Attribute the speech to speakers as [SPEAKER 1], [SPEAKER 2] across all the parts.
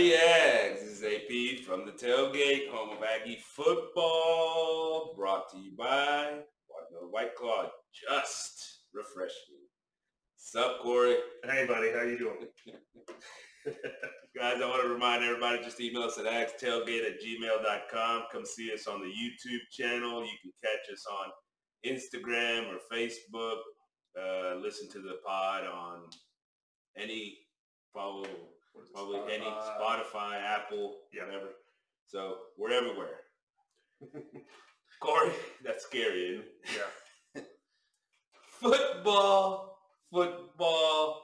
[SPEAKER 1] Ags. This is AP from the tailgate, home of Aggie football, brought to you by White Claw. Just refreshing. Sup, Corey?
[SPEAKER 2] Hey, buddy, how you doing?
[SPEAKER 1] Guys, I want to remind everybody, just email us at agstailgate at gmail.com. Come see us on the YouTube channel. You can catch us on Instagram or Facebook. Uh, listen to the pod on any, probably,
[SPEAKER 2] What is it,
[SPEAKER 1] probably any Spotify, Apple,
[SPEAKER 2] Yeah.
[SPEAKER 1] whatever. So we're everywhere. Corey, that's scary, isn't it?
[SPEAKER 2] Yeah.
[SPEAKER 1] Football, football,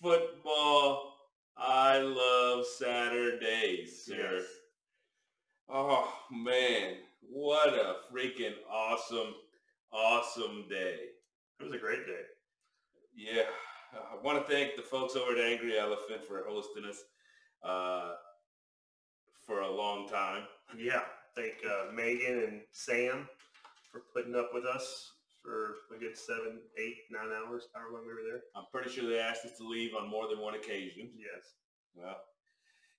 [SPEAKER 1] football. I love Saturdays, sir.
[SPEAKER 2] Yes.
[SPEAKER 1] Oh man, what a freaking awesome, awesome day.
[SPEAKER 2] It was a great day.
[SPEAKER 1] Yeah, I want to thank the folks over at Angry Elephant for hosting us uh, for a long time.
[SPEAKER 2] Yeah. Thank uh, Megan and Sam for putting up with us for a good seven, eight, nine hours, however long we were there.
[SPEAKER 1] I'm pretty sure they asked us to leave on more than one occasion.
[SPEAKER 2] Yes.
[SPEAKER 1] Well,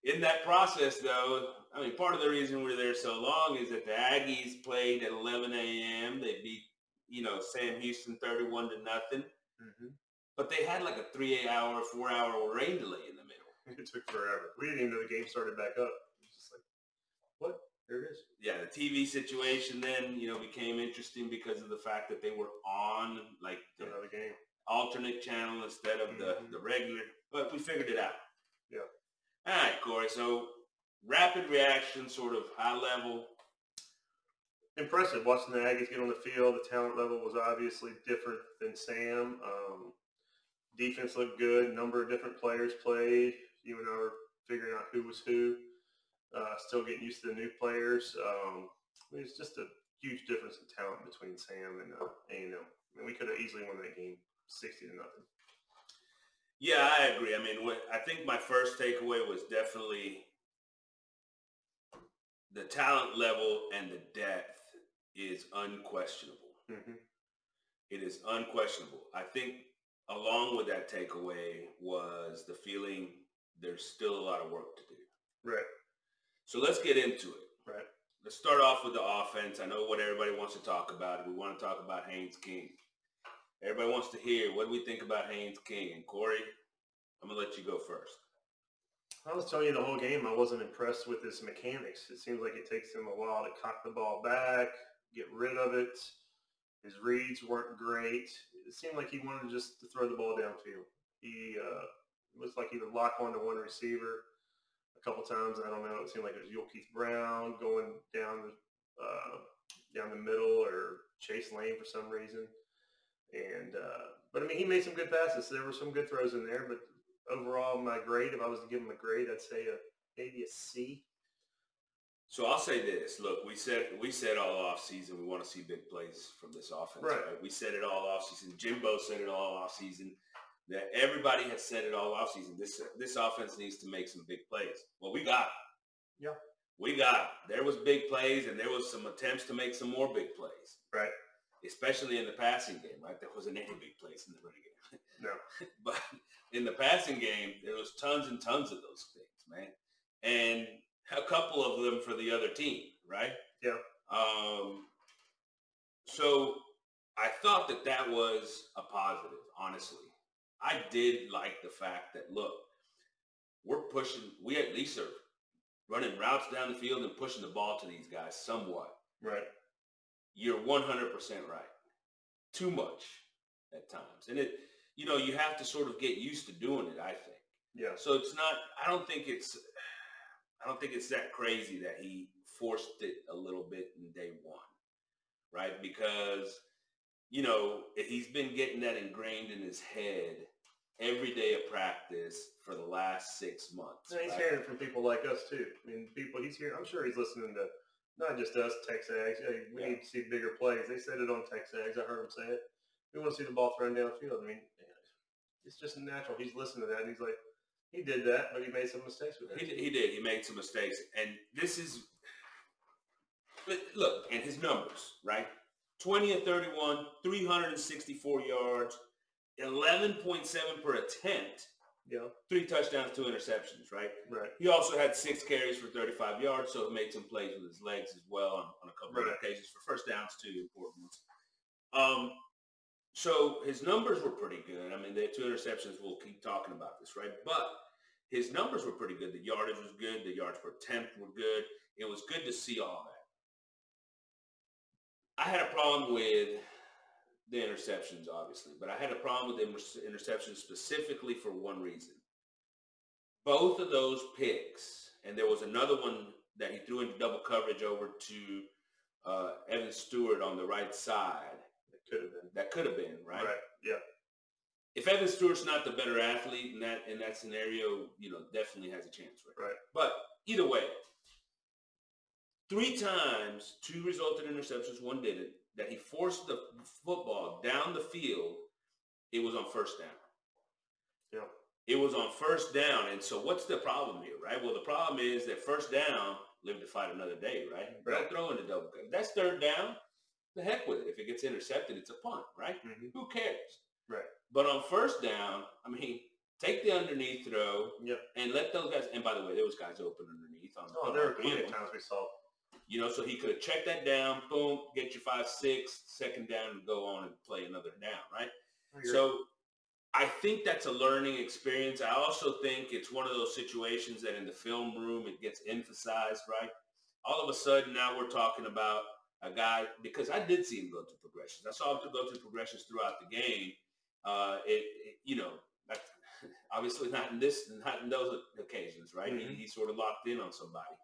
[SPEAKER 1] in that process, though, I mean, part of the reason we're there so long is that the Aggies played at 11 a.m. They beat, you know, Sam Houston 31 to nothing.
[SPEAKER 2] hmm
[SPEAKER 1] But they had like a three-hour, four-hour rain delay in the middle.
[SPEAKER 2] It took forever. We didn't even know the game started back up. It was just like, what? There it is.
[SPEAKER 1] Yeah, the TV situation then, you know, became interesting because of the fact that they were on like the
[SPEAKER 2] Another game.
[SPEAKER 1] alternate channel instead of the,
[SPEAKER 2] Mhm.
[SPEAKER 1] the regular. But we figured it out.
[SPEAKER 2] Yeah.
[SPEAKER 1] All right, Corey. So rapid reaction, sort of high level.
[SPEAKER 2] Impressive watching the Aggies get on the field. The talent level was obviously different than Sam. Um, defense looked good. Number of different players played. You and I were figuring out who was who. Uh, still getting used to the new players. Um, there's just a huge difference in talent between Sam and uh, A&M. I mean, we could have easily won that game 60 to nothing.
[SPEAKER 1] Yeah, I agree. I mean, what, I think my first takeaway was definitely the talent level and the depth is unquestionable.
[SPEAKER 2] hmm
[SPEAKER 1] It is unquestionable. I think along with that takeaway was the feeling there's still a lot of work to do.
[SPEAKER 2] Right,
[SPEAKER 1] So let's get into it.
[SPEAKER 2] right.
[SPEAKER 1] Let's start off with the offense. I know what everybody wants to talk about. We want to talk about Haynes King. Everybody wants to hear what do we think about Haynes King. And Corey, I'm gonna let you go first.
[SPEAKER 2] I was telling you the whole game, I wasn't impressed with his mechanics. It seems like it takes him a while to cock the ball back, get rid of it. His reads weren't great. It seemed like he wanted just to throw the ball downfield. He uh, looks like he would lock onto one receiver a couple times. I don't know. It seemed like it was Yulkeith Brown going down the uh, down the middle or Chase Lane for some reason. And uh, but I mean, he made some good passes. There were some good throws in there, but overall, my grade, if I was to give him a grade, I'd say a maybe a C.
[SPEAKER 1] So I'll say this. Look, we said we said all off season we want to see big plays from this offense.
[SPEAKER 2] Right.
[SPEAKER 1] Right. We said it all off season. Jimbo said it all off season. That everybody has said it all off season. This this offense needs to make some big plays. Well, we got. it.
[SPEAKER 2] Yeah.
[SPEAKER 1] We got. it. There was big plays, and there was some attempts to make some more big plays.
[SPEAKER 2] Right.
[SPEAKER 1] Especially in the passing game, right? There wasn't any big plays in the running game.
[SPEAKER 2] No.
[SPEAKER 1] but in the passing game, there was tons and tons of those things, man. And a couple of them for the other team, right?
[SPEAKER 2] Yeah.
[SPEAKER 1] Um, so I thought that that was a positive, honestly. I did like the fact that, look, we're pushing, we at least are running routes down the field and pushing the ball to these guys somewhat.
[SPEAKER 2] Right.
[SPEAKER 1] You're 100% right. Too much at times. And it, you know, you have to sort of get used to doing it, I think.
[SPEAKER 2] Yeah.
[SPEAKER 1] So it's not, I don't think it's, I don't think it's that crazy that he forced it a little bit in day one, right? Because, you know, he's been getting that ingrained in his head every day of practice for the last six months.
[SPEAKER 2] And he's
[SPEAKER 1] right?
[SPEAKER 2] hearing it from people like us too. I mean, people he's hearing. I'm sure he's listening to not just us Texags. Hey, we
[SPEAKER 1] Yeah.
[SPEAKER 2] need to see bigger plays. They said it on Texags. I heard him say it. We want to see the ball thrown downfield. I mean, it's just natural. He's listening to that, and he's like, he did that, but he made some mistakes with
[SPEAKER 1] He,
[SPEAKER 2] it.
[SPEAKER 1] did- he did. He made some mistakes. And this is, look, and his numbers, right? 20 and 31, 364 yards, 11.7 per attempt,
[SPEAKER 2] Yeah.
[SPEAKER 1] Three touchdowns, two interceptions, right?
[SPEAKER 2] Right.
[SPEAKER 1] He also had six carries for 35 yards, so he made some plays with his legs as well on, on a couple
[SPEAKER 2] Right.
[SPEAKER 1] of occasions for first downs two important ones. Um, so his numbers were pretty good. I mean, the two interceptions, we'll keep talking about this, right? But his numbers were pretty good. The yardage was good. The yards per attempt were good. It was good to see all that. I had a problem with the interceptions, obviously, but I had a problem with the interceptions specifically for one reason. Both of those picks, and there was another one that he threw into double coverage over to uh, Evan Stewart on the right side.
[SPEAKER 2] It could have been.
[SPEAKER 1] That could have been right.
[SPEAKER 2] Right. Yeah.
[SPEAKER 1] If Evan Stewart's not the better athlete in that in that scenario, you know, definitely has a chance, right?
[SPEAKER 2] Right.
[SPEAKER 1] But either way, three times, two resulted in interceptions, one didn't. That he forced the football down the field. It was on first down.
[SPEAKER 2] Yeah.
[SPEAKER 1] It was on first down, and so what's the problem here, right? Well, the problem is that first down, live to fight another day, right?
[SPEAKER 2] Right.
[SPEAKER 1] Don't throw in the double. That's third down. The heck with it. If it gets intercepted, it's a punt, right?
[SPEAKER 2] Mhm.
[SPEAKER 1] Who cares?
[SPEAKER 2] Right.
[SPEAKER 1] But on first down, I mean, take the underneath throw
[SPEAKER 2] Yep.
[SPEAKER 1] and let those guys. And by the way, there was guys open underneath on.
[SPEAKER 2] Oh,
[SPEAKER 1] on
[SPEAKER 2] there were plenty of times we saw.
[SPEAKER 1] You know, so he could have checked that down, boom, get your five, six, second down, and go on and play another down, right? So I think that's a learning experience. I also think it's one of those situations that in the film room it gets emphasized, right? All of a sudden now we're talking about a guy because I did see him go through progressions. I saw him go through progressions throughout the game. Uh, it, it- you know, obviously not in this, not in those occasions, right?
[SPEAKER 2] Mhm.
[SPEAKER 1] He, he sort of locked in on somebody.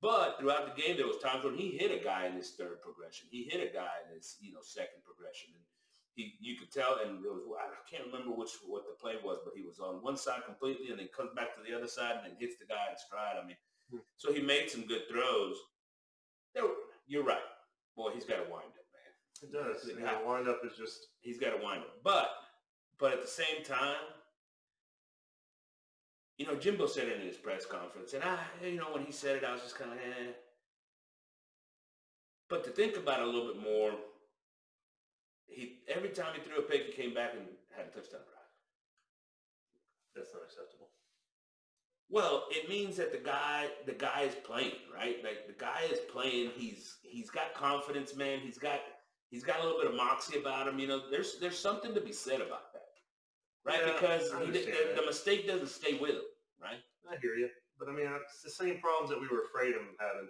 [SPEAKER 1] But throughout the game, there was times when he hit a guy in his third progression. He hit a guy in his, you know, second progression. And he, you could tell, and it was, I can't remember which what the play was, but he was on one side completely, and then comes back to the other side, and then hits the guy in stride. I mean,
[SPEAKER 2] Hmm.
[SPEAKER 1] so he made some good throws. There, you're right, boy. He's got to wind up, man.
[SPEAKER 2] it does. You know, wind up is just
[SPEAKER 1] He's got to wind up. But, but at the same time, you know, Jimbo said it in his press conference, and I, you know, when he said it, I was just kind of, eh. But to think about it a little bit more, he every time he threw a pick, he came back and had a touchdown drive.
[SPEAKER 2] that's not acceptable.
[SPEAKER 1] Well, it means that the guy, the guy is playing, right? Like the guy is playing. He's he's got confidence, man. He's got he's got a little bit of moxie about him. You know, there's there's something to be said about that, right?
[SPEAKER 2] Yeah,
[SPEAKER 1] because he, the, the mistake doesn't stay with him, right?
[SPEAKER 2] I hear you, but I mean, it's the same problems that we were afraid of him having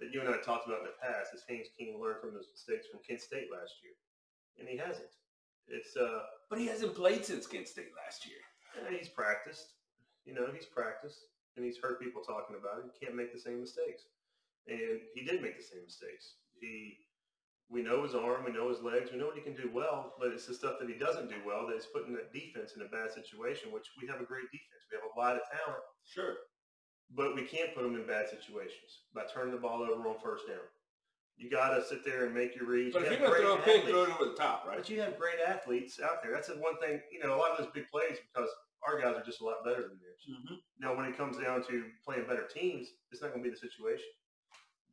[SPEAKER 2] that you and I talked about in the past. Is Haynes King learned from his mistakes from Kent State last year, and he hasn't. It's uh,
[SPEAKER 1] But he hasn't played since Kent State last year.
[SPEAKER 2] eh, he's practiced. You know, he's practiced, and he's heard people talking about it. He can't make the same mistakes, and he did make the same mistakes. He, we know his arm, we know his legs, we know what he can do well, but it's the stuff that he doesn't do well that is putting that defense in a bad situation. Which we have a great defense. We have a lot of talent.
[SPEAKER 1] Sure.
[SPEAKER 2] but we can't put them in bad situations by turning the ball over on first down. You got to sit there and make your reads.
[SPEAKER 1] But
[SPEAKER 2] You
[SPEAKER 1] if you're gonna
[SPEAKER 2] great
[SPEAKER 1] throw a pick, throw it over the top, right?
[SPEAKER 2] But you have great athletes out there. That's the one thing. You know, a lot of those big plays because our guys are just a lot better than theirs.
[SPEAKER 1] Mm-hmm.
[SPEAKER 2] Now, when it comes down to playing better teams, it's not going to be the situation.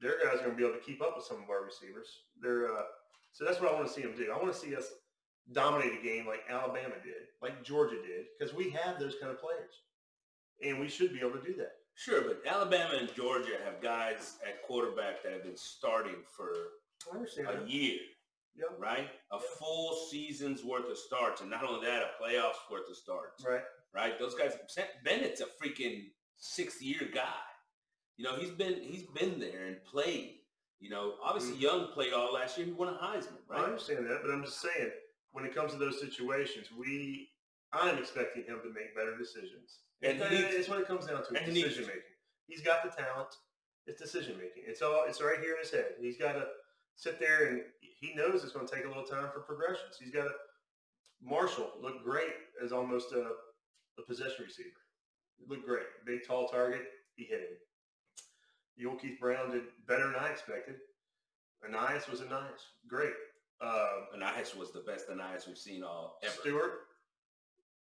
[SPEAKER 2] Their guys are going to be able to keep up with some of our receivers. They're uh, so that's what I want to see them do. I want to see us dominate a game like Alabama did, like Georgia did, because we have those kind of players, and we should be able to do that.
[SPEAKER 1] Sure, but Alabama and Georgia have guys at quarterback that have been starting for a
[SPEAKER 2] that.
[SPEAKER 1] year.
[SPEAKER 2] Yeah.
[SPEAKER 1] right? A
[SPEAKER 2] Yeah.
[SPEAKER 1] full season's worth of starts, and not only that, a playoffs worth of starts,
[SPEAKER 2] Right.
[SPEAKER 1] right? Those guys. Bennett's a freaking sixth-year guy. You know, he's been he's been there and played. You know, obviously
[SPEAKER 2] Mhm.
[SPEAKER 1] Young played all last year. He won a Heisman, right?
[SPEAKER 2] I understand that, but I'm just saying, when it comes to those situations, we, I'm expecting him to make better decisions.
[SPEAKER 1] And
[SPEAKER 2] And it's what it comes down to,
[SPEAKER 1] and he needs
[SPEAKER 2] decision making. He's got the talent. It's decision making. It's all, it's right here in his head. He's got to sit there and he knows it's going to take a little time for progressions. He's got to, Marshall looked great as almost a, a possession receiver. He looked great. Big, tall target. He hit him. Keith Brown did better than I expected. Ainias was Ainias. Great. Uh,
[SPEAKER 1] Ainias was the best Ainias we've seen all ever.
[SPEAKER 2] Stewart,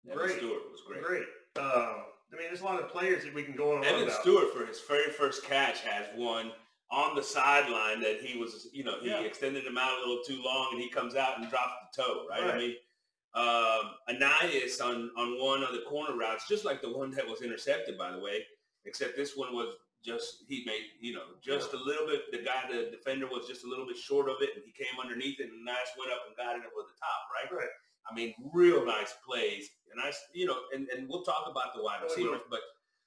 [SPEAKER 1] Evan
[SPEAKER 2] great.
[SPEAKER 1] Stewart was great.
[SPEAKER 2] great. Um, I mean, there's a lot of players that we can go on
[SPEAKER 1] Evan
[SPEAKER 2] about.
[SPEAKER 1] Stewart for his very first catch has one on the sideline that he was, you know, he
[SPEAKER 2] Yeah.
[SPEAKER 1] extended him out a little too long and he comes out and drops the toe, right? I mean, Um, Ainias on, on one of the corner routes, just like the one that was intercepted, by the way, except this one was just, he made, you know, just a little bit, the guy, the defender was just a little bit short of it and he came underneath it and Nice went up and got it with the top, right?
[SPEAKER 2] Right.
[SPEAKER 1] I mean, real nice plays. And I, you know, and, and we'll talk about the wide
[SPEAKER 2] Oh,
[SPEAKER 1] receivers, but,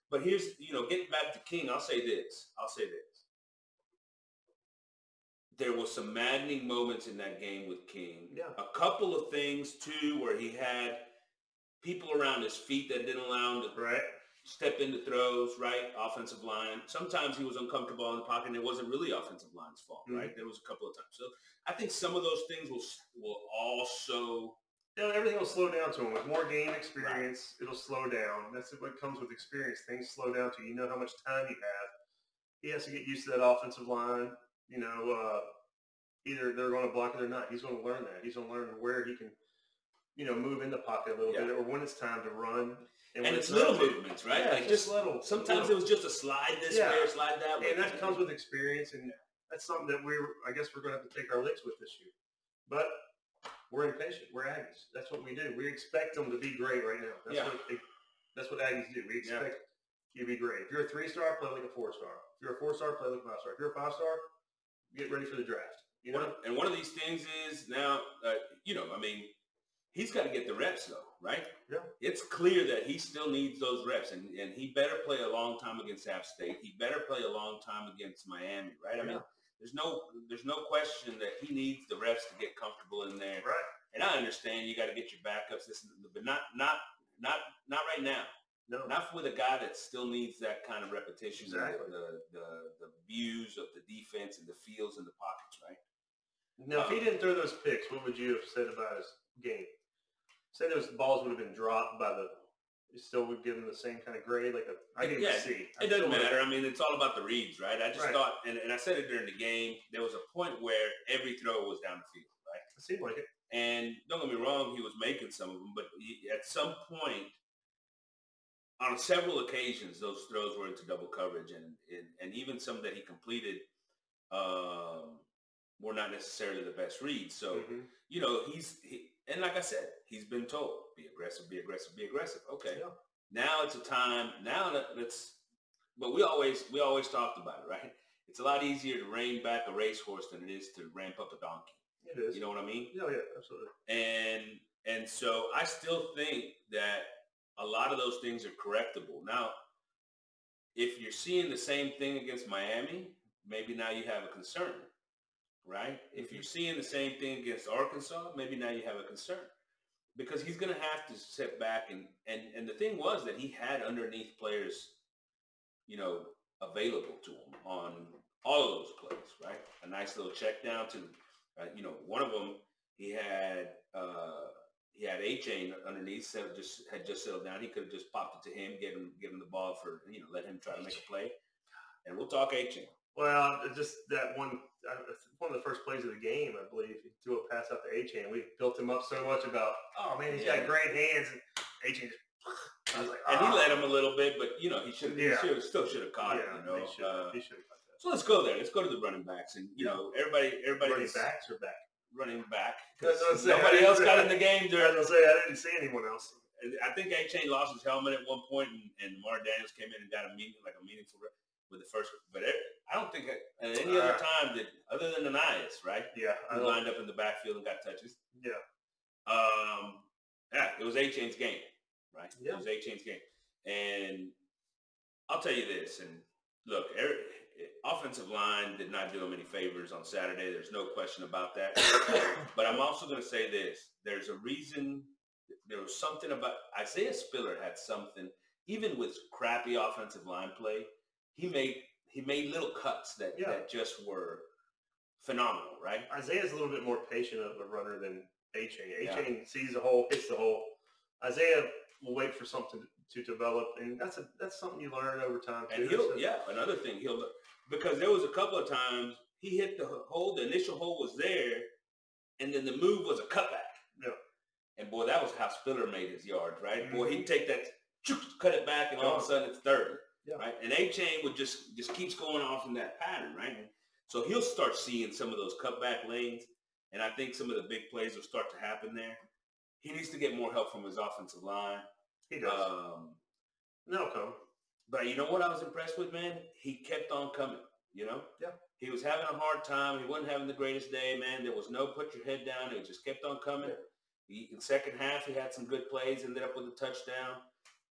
[SPEAKER 1] but here's, you know, getting back to King, I'll say this. I'll say this. There was some maddening moments in that game with King.
[SPEAKER 2] Yeah.
[SPEAKER 1] A couple of things too, where he had people around his feet that didn't allow him to
[SPEAKER 2] Right.
[SPEAKER 1] Step into throws, right? Offensive line. Sometimes he was uncomfortable in the pocket, and it wasn't really offensive line's fault,
[SPEAKER 2] Mhm.
[SPEAKER 1] right? There was a couple of times. So I think some of those things will will also
[SPEAKER 2] You know, everything will slow down to him. With more game experience, it'll slow down. That's what comes with experience. Things slow down to you. You know how much time you have. He has to get used to that offensive line. You know, uh, either they're going to block it or not. He's going to learn that. He's going to learn where he can, you know, move in the pocket a little
[SPEAKER 1] Yeah.
[SPEAKER 2] bit or when it's time to run.
[SPEAKER 1] And,
[SPEAKER 2] when
[SPEAKER 1] it's little movements, right?
[SPEAKER 2] Yeah,
[SPEAKER 1] like just
[SPEAKER 2] little.
[SPEAKER 1] sometimes
[SPEAKER 2] little.
[SPEAKER 1] it was just a slide this
[SPEAKER 2] Yeah.
[SPEAKER 1] way or slide that way.
[SPEAKER 2] and that comes with experience, and that's something that we're, I guess, we're going to have to take our licks with this year. But we're impatient. We're Aggies. That's what we do. We expect them to be great right now. That's
[SPEAKER 1] Yeah.
[SPEAKER 2] what they, that's what Aggies do. We
[SPEAKER 1] Yeah.
[SPEAKER 2] expect you to be great. If you're a three star, play like a four star. If you're a four star, play like a five star. If you're a five star, get ready for the draft. You know,
[SPEAKER 1] and one of these things is now, uh, you know, I mean, he's got to get the reps though, right?
[SPEAKER 2] Yeah.
[SPEAKER 1] It's clear that he still needs those reps, and, and he better play a long time against App State. He better play a long time against Miami, right? I mean, there's no there's no question that he needs the reps to get comfortable in there.
[SPEAKER 2] right?
[SPEAKER 1] And I understand you got to get your backups, this, but not not not not right now.
[SPEAKER 2] No,
[SPEAKER 1] Not with a guy that still needs that kind of repetition,
[SPEAKER 2] Exactly.
[SPEAKER 1] the, the the views of the defense and the fields and the pockets, right?
[SPEAKER 2] Now, if he um, didn't throw those picks, what would you have said about his game? Say those balls would have been dropped by the. You still would give him the same kind of grade, like a. I gave
[SPEAKER 1] Yeah,
[SPEAKER 2] a C. I
[SPEAKER 1] It doesn't matter. I mean, it's all about the reads, right? I just
[SPEAKER 2] Right.
[SPEAKER 1] thought, and, and I said it during the game, there was a point where every throw was down the field, right?
[SPEAKER 2] It seemed like it.
[SPEAKER 1] And don't get me wrong, he was making some of them, but he, at some point, on several occasions, those throws were into double coverage, and and, and even some that he completed um, were not necessarily the best reads. So
[SPEAKER 2] Mhm.
[SPEAKER 1] you know, he's he, and like I said, he's been told be aggressive, be aggressive, be aggressive. Okay,
[SPEAKER 2] Yeah.
[SPEAKER 1] now it's a time. Now that let's, but we always we always talked about it, right? It's a lot easier to rein back a racehorse than it is to ramp up a donkey.
[SPEAKER 2] It is.
[SPEAKER 1] You know what I mean?
[SPEAKER 2] Yeah, yeah, absolutely.
[SPEAKER 1] And and so I still think that a lot of those things are correctable. Now, if you're seeing the same thing against Miami, maybe now you have a concern, right? If mm-hmm. you're seeing the same thing against Arkansas, maybe now you have a concern because he's going to have to sit back and and and the thing was that he had underneath players, you know, available to him on all of those plays, right? A nice little check down to, uh, you know, one of them he had uh, he had Achane underneath, so just had just settled down. He could have just popped it to him, get him give him the ball for you know, let him try to make a play. And we'll talk Achane.
[SPEAKER 2] Well, just that one, one of the first plays of the game, I believe, he threw a pass out to Achane. We built him up so much about, oh man, he's
[SPEAKER 1] Yeah.
[SPEAKER 2] got great hands, and Achane just, I was like,
[SPEAKER 1] And he
[SPEAKER 2] "Ah."
[SPEAKER 1] let him a little bit, but you know he should
[SPEAKER 2] Yeah.
[SPEAKER 1] he should still should have caught
[SPEAKER 2] yeah,
[SPEAKER 1] it. You know.
[SPEAKER 2] he should,
[SPEAKER 1] Uh,
[SPEAKER 2] he should have got that.
[SPEAKER 1] so let's go there. Let's go to the running backs, and you know everybody everybody
[SPEAKER 2] Running backs or back?
[SPEAKER 1] running back. Nobody else got in the game
[SPEAKER 2] I was
[SPEAKER 1] during
[SPEAKER 2] gonna say I didn't see anyone else.
[SPEAKER 1] I think Achane lost his helmet at one point, and, and Mar Daniels came in and got a meeting like a meaningful with the first. But it, I don't think at any other
[SPEAKER 2] Uh,
[SPEAKER 1] time did other than Ananias, right?
[SPEAKER 2] Yeah, I
[SPEAKER 1] He lined up in the backfield and got touches.
[SPEAKER 2] yeah,
[SPEAKER 1] Um, yeah, it was Achane's game, right?
[SPEAKER 2] Yeah.
[SPEAKER 1] It was Achane's game, and I'll tell you this. And look, Eric, offensive line did not do him any favors on Saturday. There's no question about that. but I'm also going to say this: there's a reason. There was something about Isaiah Spiller had something, even with crappy offensive line play. He made he made little cuts that
[SPEAKER 2] Yeah.
[SPEAKER 1] that just were phenomenal, right?
[SPEAKER 2] Isaiah's a little bit more patient of a runner than
[SPEAKER 1] Achane.
[SPEAKER 2] Achane sees the hole, hits the hole. Isaiah will wait for something to develop, and that's a that's something you learn over time.
[SPEAKER 1] And he'll,
[SPEAKER 2] So-
[SPEAKER 1] yeah, another thing, he'll, because there was a couple of times he hit the hole, the initial hole was there, and then the move was a cutback.
[SPEAKER 2] Yeah.
[SPEAKER 1] And boy, that was how Spiller made his yards, right? Boy,
[SPEAKER 2] Mhm.
[SPEAKER 1] he'd take that, cut it back, and all of a sudden it's 30,
[SPEAKER 2] Yeah.
[SPEAKER 1] right? And Achane would just, just keeps going off in that pattern, right? So he'll start seeing some of those cutback lanes, and I think some of the big plays will start to happen there. he needs to get more help from his offensive line.
[SPEAKER 2] He does.
[SPEAKER 1] Um,
[SPEAKER 2] That'll come.
[SPEAKER 1] but you know what I was impressed with, man? He kept on coming. You know.
[SPEAKER 2] Yeah.
[SPEAKER 1] He was having a hard time. He wasn't having the greatest day, man. There was no put your head down. It just kept on coming.
[SPEAKER 2] Yeah.
[SPEAKER 1] He, in second half, he had some good plays. Ended up with a touchdown.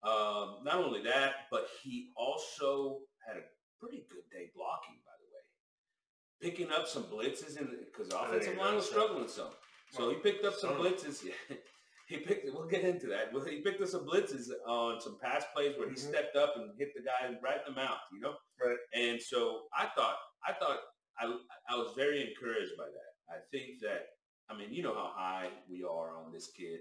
[SPEAKER 1] Um, not only that, but he also had a pretty good day blocking, by the way. Picking up some blitzes in because the
[SPEAKER 2] I didn't
[SPEAKER 1] offensive line was struggling some. So he picked up some blitzes. he picked. We'll get into that. He picked up some blitzes on some pass plays where he
[SPEAKER 2] Mhm.
[SPEAKER 1] stepped up and hit the guy right in the mouth. You know.
[SPEAKER 2] Right.
[SPEAKER 1] And so I thought, I thought, I, I was very encouraged by that. I think that, I mean, you know how high we are on this kid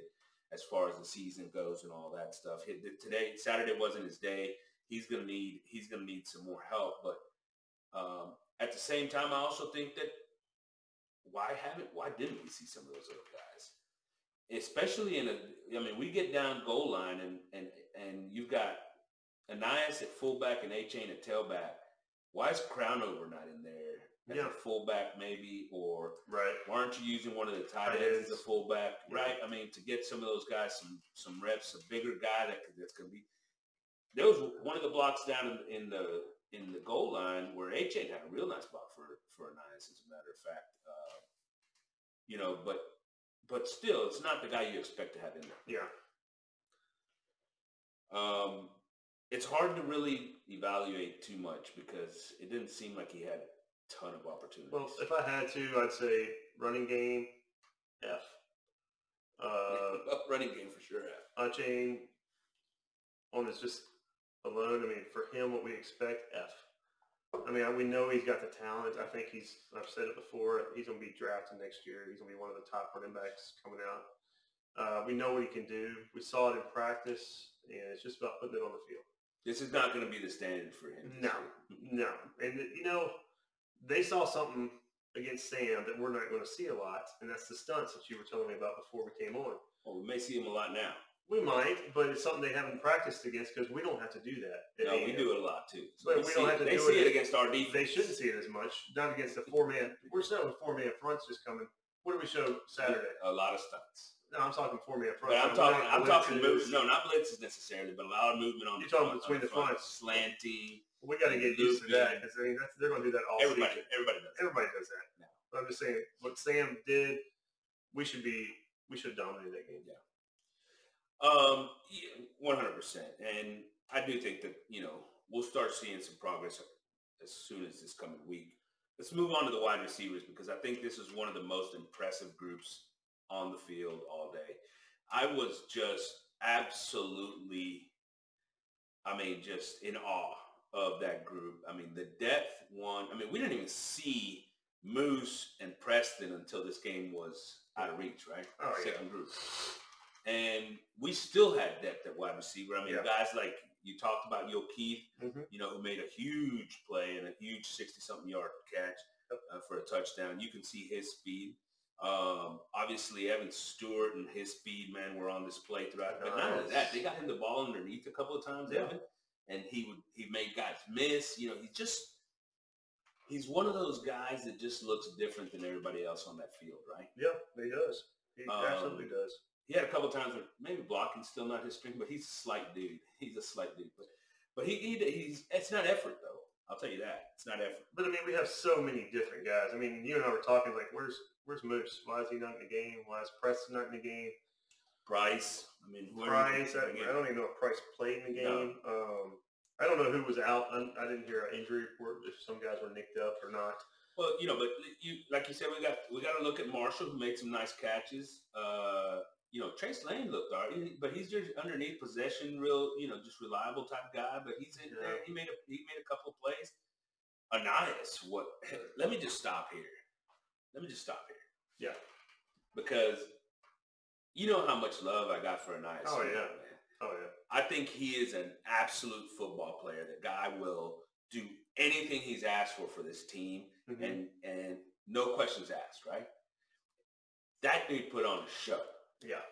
[SPEAKER 1] as far as the season goes and all that stuff. Today, Saturday wasn't his day. He's gonna need, he's gonna need some more help. But um, at the same time, I also think that why haven't, why didn't we see some of those other guys? Especially in a, I mean, we get down goal line and and and you've got Ainias at fullback and Achane at tailback. Why is Crownover not in there
[SPEAKER 2] Yeah.
[SPEAKER 1] a fullback maybe? Or
[SPEAKER 2] Right.
[SPEAKER 1] why aren't you using one of the tight ends as a fullback?
[SPEAKER 2] Yeah.
[SPEAKER 1] Right. I mean, to get some of those guys some some reps, a bigger guy that could, that's going to be. There was one of the blocks down in, in the in the goal line where Achane had a real nice block for for Ananias, as a matter of fact. Uh, you know, but but still, it's not the guy you expect to have in there.
[SPEAKER 2] Yeah.
[SPEAKER 1] Um, it's hard to really evaluate too much because it didn't seem like he had ton of opportunities.
[SPEAKER 2] Well, if I had to, I'd say running game, F. Uh,
[SPEAKER 1] running game for sure. F.
[SPEAKER 2] chain on his just alone. I mean, for him, what we expect, F. I mean, I- we know he's got the talent. I think he's, I've said it before, he's going to be drafted next year. He's going to be one of the top running backs coming out. Uh, we know what he can do. We saw it in practice, and it's just about putting it on the field.
[SPEAKER 1] This is not going to be the standard for him.
[SPEAKER 2] No, no. And, you know, they saw something against Sam that we're not going to see a lot, and that's the stunts that you were telling me about before we came on.
[SPEAKER 1] Well, we may see them a lot now.
[SPEAKER 2] We might, but it's something they haven't practiced against because we don't have to do that.
[SPEAKER 1] No, we do it a lot too.
[SPEAKER 2] But
[SPEAKER 1] They
[SPEAKER 2] we don't have to
[SPEAKER 1] They
[SPEAKER 2] do
[SPEAKER 1] see
[SPEAKER 2] it-
[SPEAKER 1] it against our defense.
[SPEAKER 2] They shouldn't see it as much. Not against the four man. We're still with four man fronts just coming. What do we show Saturday?
[SPEAKER 1] A lot of stunts.
[SPEAKER 2] No, I'm talking four man
[SPEAKER 1] But
[SPEAKER 2] fronts.
[SPEAKER 1] I'm
[SPEAKER 2] We're
[SPEAKER 1] talking. I'm talking movement. No, not blitzes necessarily, but a lot of movement on
[SPEAKER 2] You're
[SPEAKER 1] the
[SPEAKER 2] talking
[SPEAKER 1] front,
[SPEAKER 2] between the
[SPEAKER 1] front,
[SPEAKER 2] fronts.
[SPEAKER 1] slanty.
[SPEAKER 2] We got to get used to that because I mean that's, they're going to do that all
[SPEAKER 1] Everybody,
[SPEAKER 2] season.
[SPEAKER 1] everybody does.
[SPEAKER 2] Everybody does that.
[SPEAKER 1] No.
[SPEAKER 2] But I'm just saying what Sam did. We should be. We should dominate that game. Yeah.
[SPEAKER 1] Um, one hundred percent, and I do think that you know we'll start seeing some progress as soon as this coming week. Let's move on to the wide receivers because I think this is one of the most impressive groups on the field all day. I was just absolutely, I mean, just in awe of that group. I mean, the depth one. I mean, we didn't even see Moose and Preston until this game was out of reach, right?
[SPEAKER 2] Oh, yeah.
[SPEAKER 1] Second group and we still had depth at wide receiver. I mean,
[SPEAKER 2] Yeah.
[SPEAKER 1] guys like you talked about Yo Keith,
[SPEAKER 2] Mhm.
[SPEAKER 1] you know, who made a huge play and a huge 60-something yard catch uh, for a touchdown. You can see his speed. Um, obviously, Evan Stewart and his speed, man, were on display throughout. But not only that, they got him the ball underneath a couple of times,
[SPEAKER 2] Yeah.
[SPEAKER 1] Evan, and he would he made guys miss. You know, he just he's one of those guys that just looks different than everybody else on that field, right?
[SPEAKER 2] Yeah, he does. He
[SPEAKER 1] Um,
[SPEAKER 2] absolutely does.
[SPEAKER 1] he had a couple times where maybe blocking's still not his strength, but he's a slight dude. He's a slight dude, but but he, he he's it's not effort though. I'll tell you that it's not effort.
[SPEAKER 2] But I mean, we have so many different guys. I mean, you and I were talking like, where's where's Moose? Why is he not in the game? Why is Preston not in the game?
[SPEAKER 1] Price, I mean, whoever-
[SPEAKER 2] Price, I, I don't even know if Price played in the game. Um, I don't know who was out. I, I didn't hear an injury report if some guys were nicked up or not.
[SPEAKER 1] Well, you know, but you like you said, we got we got to look at Marshall who made some nice catches. Uh, you know, Chase Lane looked all right, but he's just underneath possession, real, you know, just reliable type guy. But he's in there. He made a he made a couple of plays. Ananias, what? Let me just stop here. Let me just stop here
[SPEAKER 2] Yeah.
[SPEAKER 1] because you know how much love I got for Ananias.
[SPEAKER 2] Oh, yeah.
[SPEAKER 1] man.
[SPEAKER 2] Oh yeah.
[SPEAKER 1] I think he is an absolute football player. That guy will do anything he's asked for for this team
[SPEAKER 2] Mhm.
[SPEAKER 1] and and no questions asked, right? That dude put on a show.
[SPEAKER 2] yeah.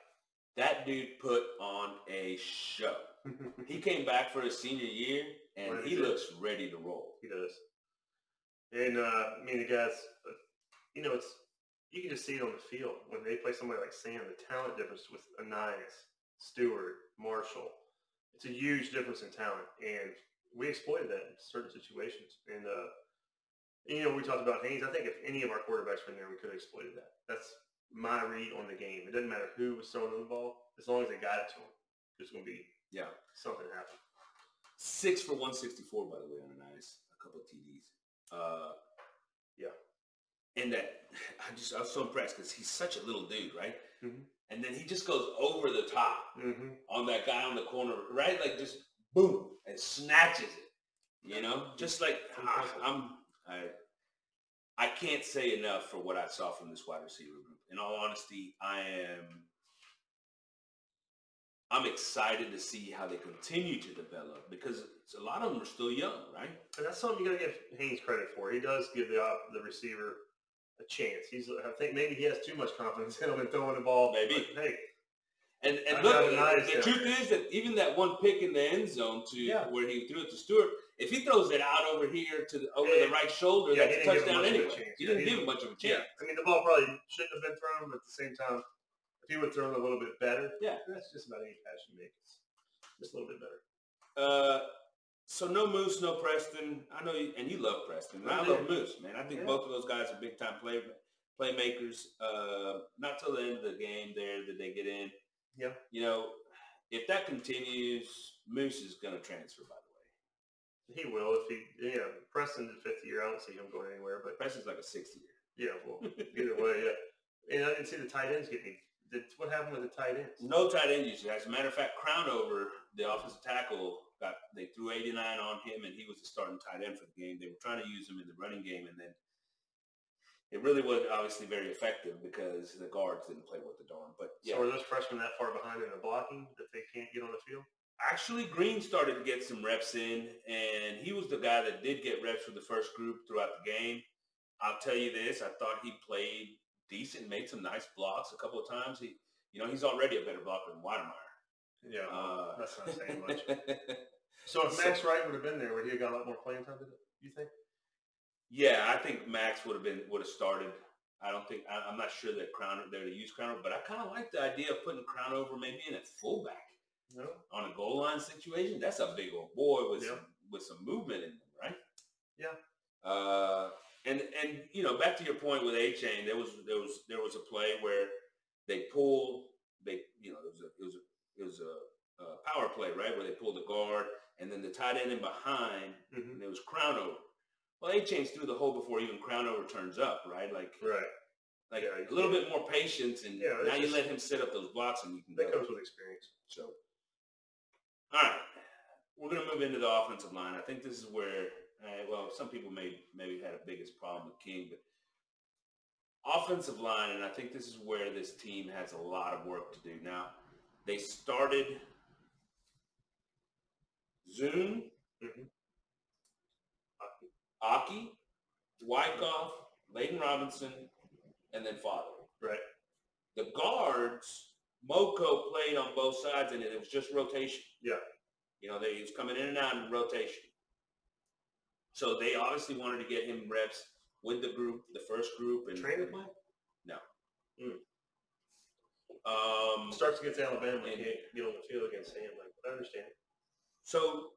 [SPEAKER 1] That dude put on a show. He came back for his senior year and
[SPEAKER 2] Ready
[SPEAKER 1] he looks ready to roll.
[SPEAKER 2] he does. And uh, I mean, the guys, uh, you know, it's you can just see it on the field when they play somebody like Sam. The talent difference with Ainias, Stewart, Marshall, it's a huge difference in talent, and we exploited that in certain situations. And uh, you know, we talked about Haynes. I think if any of our quarterbacks were in there, we could have exploited that. That's my read on the game. It doesn't matter who was throwing the ball, as long as they got it to him, there's going to be
[SPEAKER 1] Yeah.
[SPEAKER 2] something happen.
[SPEAKER 1] Six for 164, by the way, on a nice, a couple of TDs. Uh,
[SPEAKER 2] Yeah.
[SPEAKER 1] And that I just I was so impressed because he's such a little dude, right?
[SPEAKER 2] Mhm.
[SPEAKER 1] And then he just goes over the top
[SPEAKER 2] Mm-hmm.
[SPEAKER 1] on that guy on the corner, right? Like just boom and snatches it. You know, just like ah, I'm I I can't say enough for what I saw from this wide receiver group. In all honesty, I am I'm excited to see how they continue to develop because a lot of them are still young, right?
[SPEAKER 2] And that's something you got to give Haynes credit for. He does give the the receiver a chance. He's I think maybe he has too much confidence in him and throwing the ball.
[SPEAKER 1] Maybe.
[SPEAKER 2] But, hey,
[SPEAKER 1] And and look, the truth is that even that one pick in the end zone to
[SPEAKER 2] Yeah.
[SPEAKER 1] where he threw it to Stewart, if he throws it out over here to the, over the right shoulder,
[SPEAKER 2] Yeah,
[SPEAKER 1] that's a
[SPEAKER 2] didn't give him
[SPEAKER 1] touchdown
[SPEAKER 2] a
[SPEAKER 1] anyway.
[SPEAKER 2] chance.
[SPEAKER 1] He
[SPEAKER 2] Yeah,
[SPEAKER 1] didn't
[SPEAKER 2] he
[SPEAKER 1] give him much of a chance.
[SPEAKER 2] I mean, the ball probably shouldn't have been thrown, but at the same time, if he would have thrown a little bit better,
[SPEAKER 1] Yeah.
[SPEAKER 2] that's just about any pass you make. It's just a little bit better.
[SPEAKER 1] Uh, so no Moose, no Preston. I know, you, and you love Preston. And I love. Moose, man. I think
[SPEAKER 2] Yeah.
[SPEAKER 1] both of those guys are big time play playmakers. Uh, not till the end of the game there that they get in.
[SPEAKER 2] Yeah.
[SPEAKER 1] You know, if that continues, Moose is going to transfer. By the way,
[SPEAKER 2] He will if he, yeah. Preston's the fifth year. I don't see him going anywhere, but
[SPEAKER 1] Preston's like a sixth year.
[SPEAKER 2] yeah, well, either way, yeah. And I didn't see the tight ends getting. What happened with the tight ends?
[SPEAKER 1] No tight end usage. As a matter of fact, Crownover, the offensive tackle, got they threw 89 on him, and he was the starting tight end for the game. They were trying to use him in the running game, and then it really wasn't obviously very effective because the guards didn't play with the darn. But yeah,
[SPEAKER 2] So are those freshmen that far behind in the blocking that they can't get on the field?
[SPEAKER 1] actually Green started to get some reps in, and he was the guy that did get reps for the first group throughout the game. I'll tell you this: I thought he played decent, made some nice blocks a couple of times. He, you know, he's already a better blocker than Wydermyer.
[SPEAKER 2] Yeah,
[SPEAKER 1] Uh,
[SPEAKER 2] that's not saying much. So if Max Wright would have been there, would he have got a lot more playing time? You think?
[SPEAKER 1] Yeah, I think Max would have been would have started. I don't think I, I'm not sure that Crown there to use Crown, but I kind of like the idea of putting Crownover maybe in at fullback
[SPEAKER 2] No.
[SPEAKER 1] on a goal line situation. That's a big old boy with
[SPEAKER 2] Yeah.
[SPEAKER 1] some with some movement in him, right?
[SPEAKER 2] Yeah.
[SPEAKER 1] Uh, and and you know, back to your point with Achane, there was there was there was a play where they pulled they you know it was a it was a it was a, a power play right where they pulled the guard and then the tight end in behind
[SPEAKER 2] hmm
[SPEAKER 1] and it was Crownover. Well, Achane's through the hole before even Crownover turns up, right? Like
[SPEAKER 2] Right.
[SPEAKER 1] like
[SPEAKER 2] Yeah,
[SPEAKER 1] a little bit more patience, and
[SPEAKER 2] Yeah,
[SPEAKER 1] now you let him set up those blocks, and you can
[SPEAKER 2] That
[SPEAKER 1] go.
[SPEAKER 2] comes with experience.
[SPEAKER 1] So, all right, we're gonna move into the offensive line. I think this is where, uh, well, some people may maybe had a biggest problem with King, but offensive line, and I think this is where this team has a lot of work to do. Now, they started Zuhn,
[SPEAKER 2] Mhm.
[SPEAKER 1] Aki, Wykoff, Layden Robinson, and then Father.
[SPEAKER 2] Right.
[SPEAKER 1] The guards, Moko played on both sides, and it was just rotation.
[SPEAKER 2] Yeah.
[SPEAKER 1] You know, they he was coming in and out in rotation. So they obviously wanted to get him reps with the group, the first group, and
[SPEAKER 2] Trainer play?
[SPEAKER 1] Um,
[SPEAKER 2] Starts against Alabama and can't get on the field against Sam. Like, I understand.
[SPEAKER 1] So,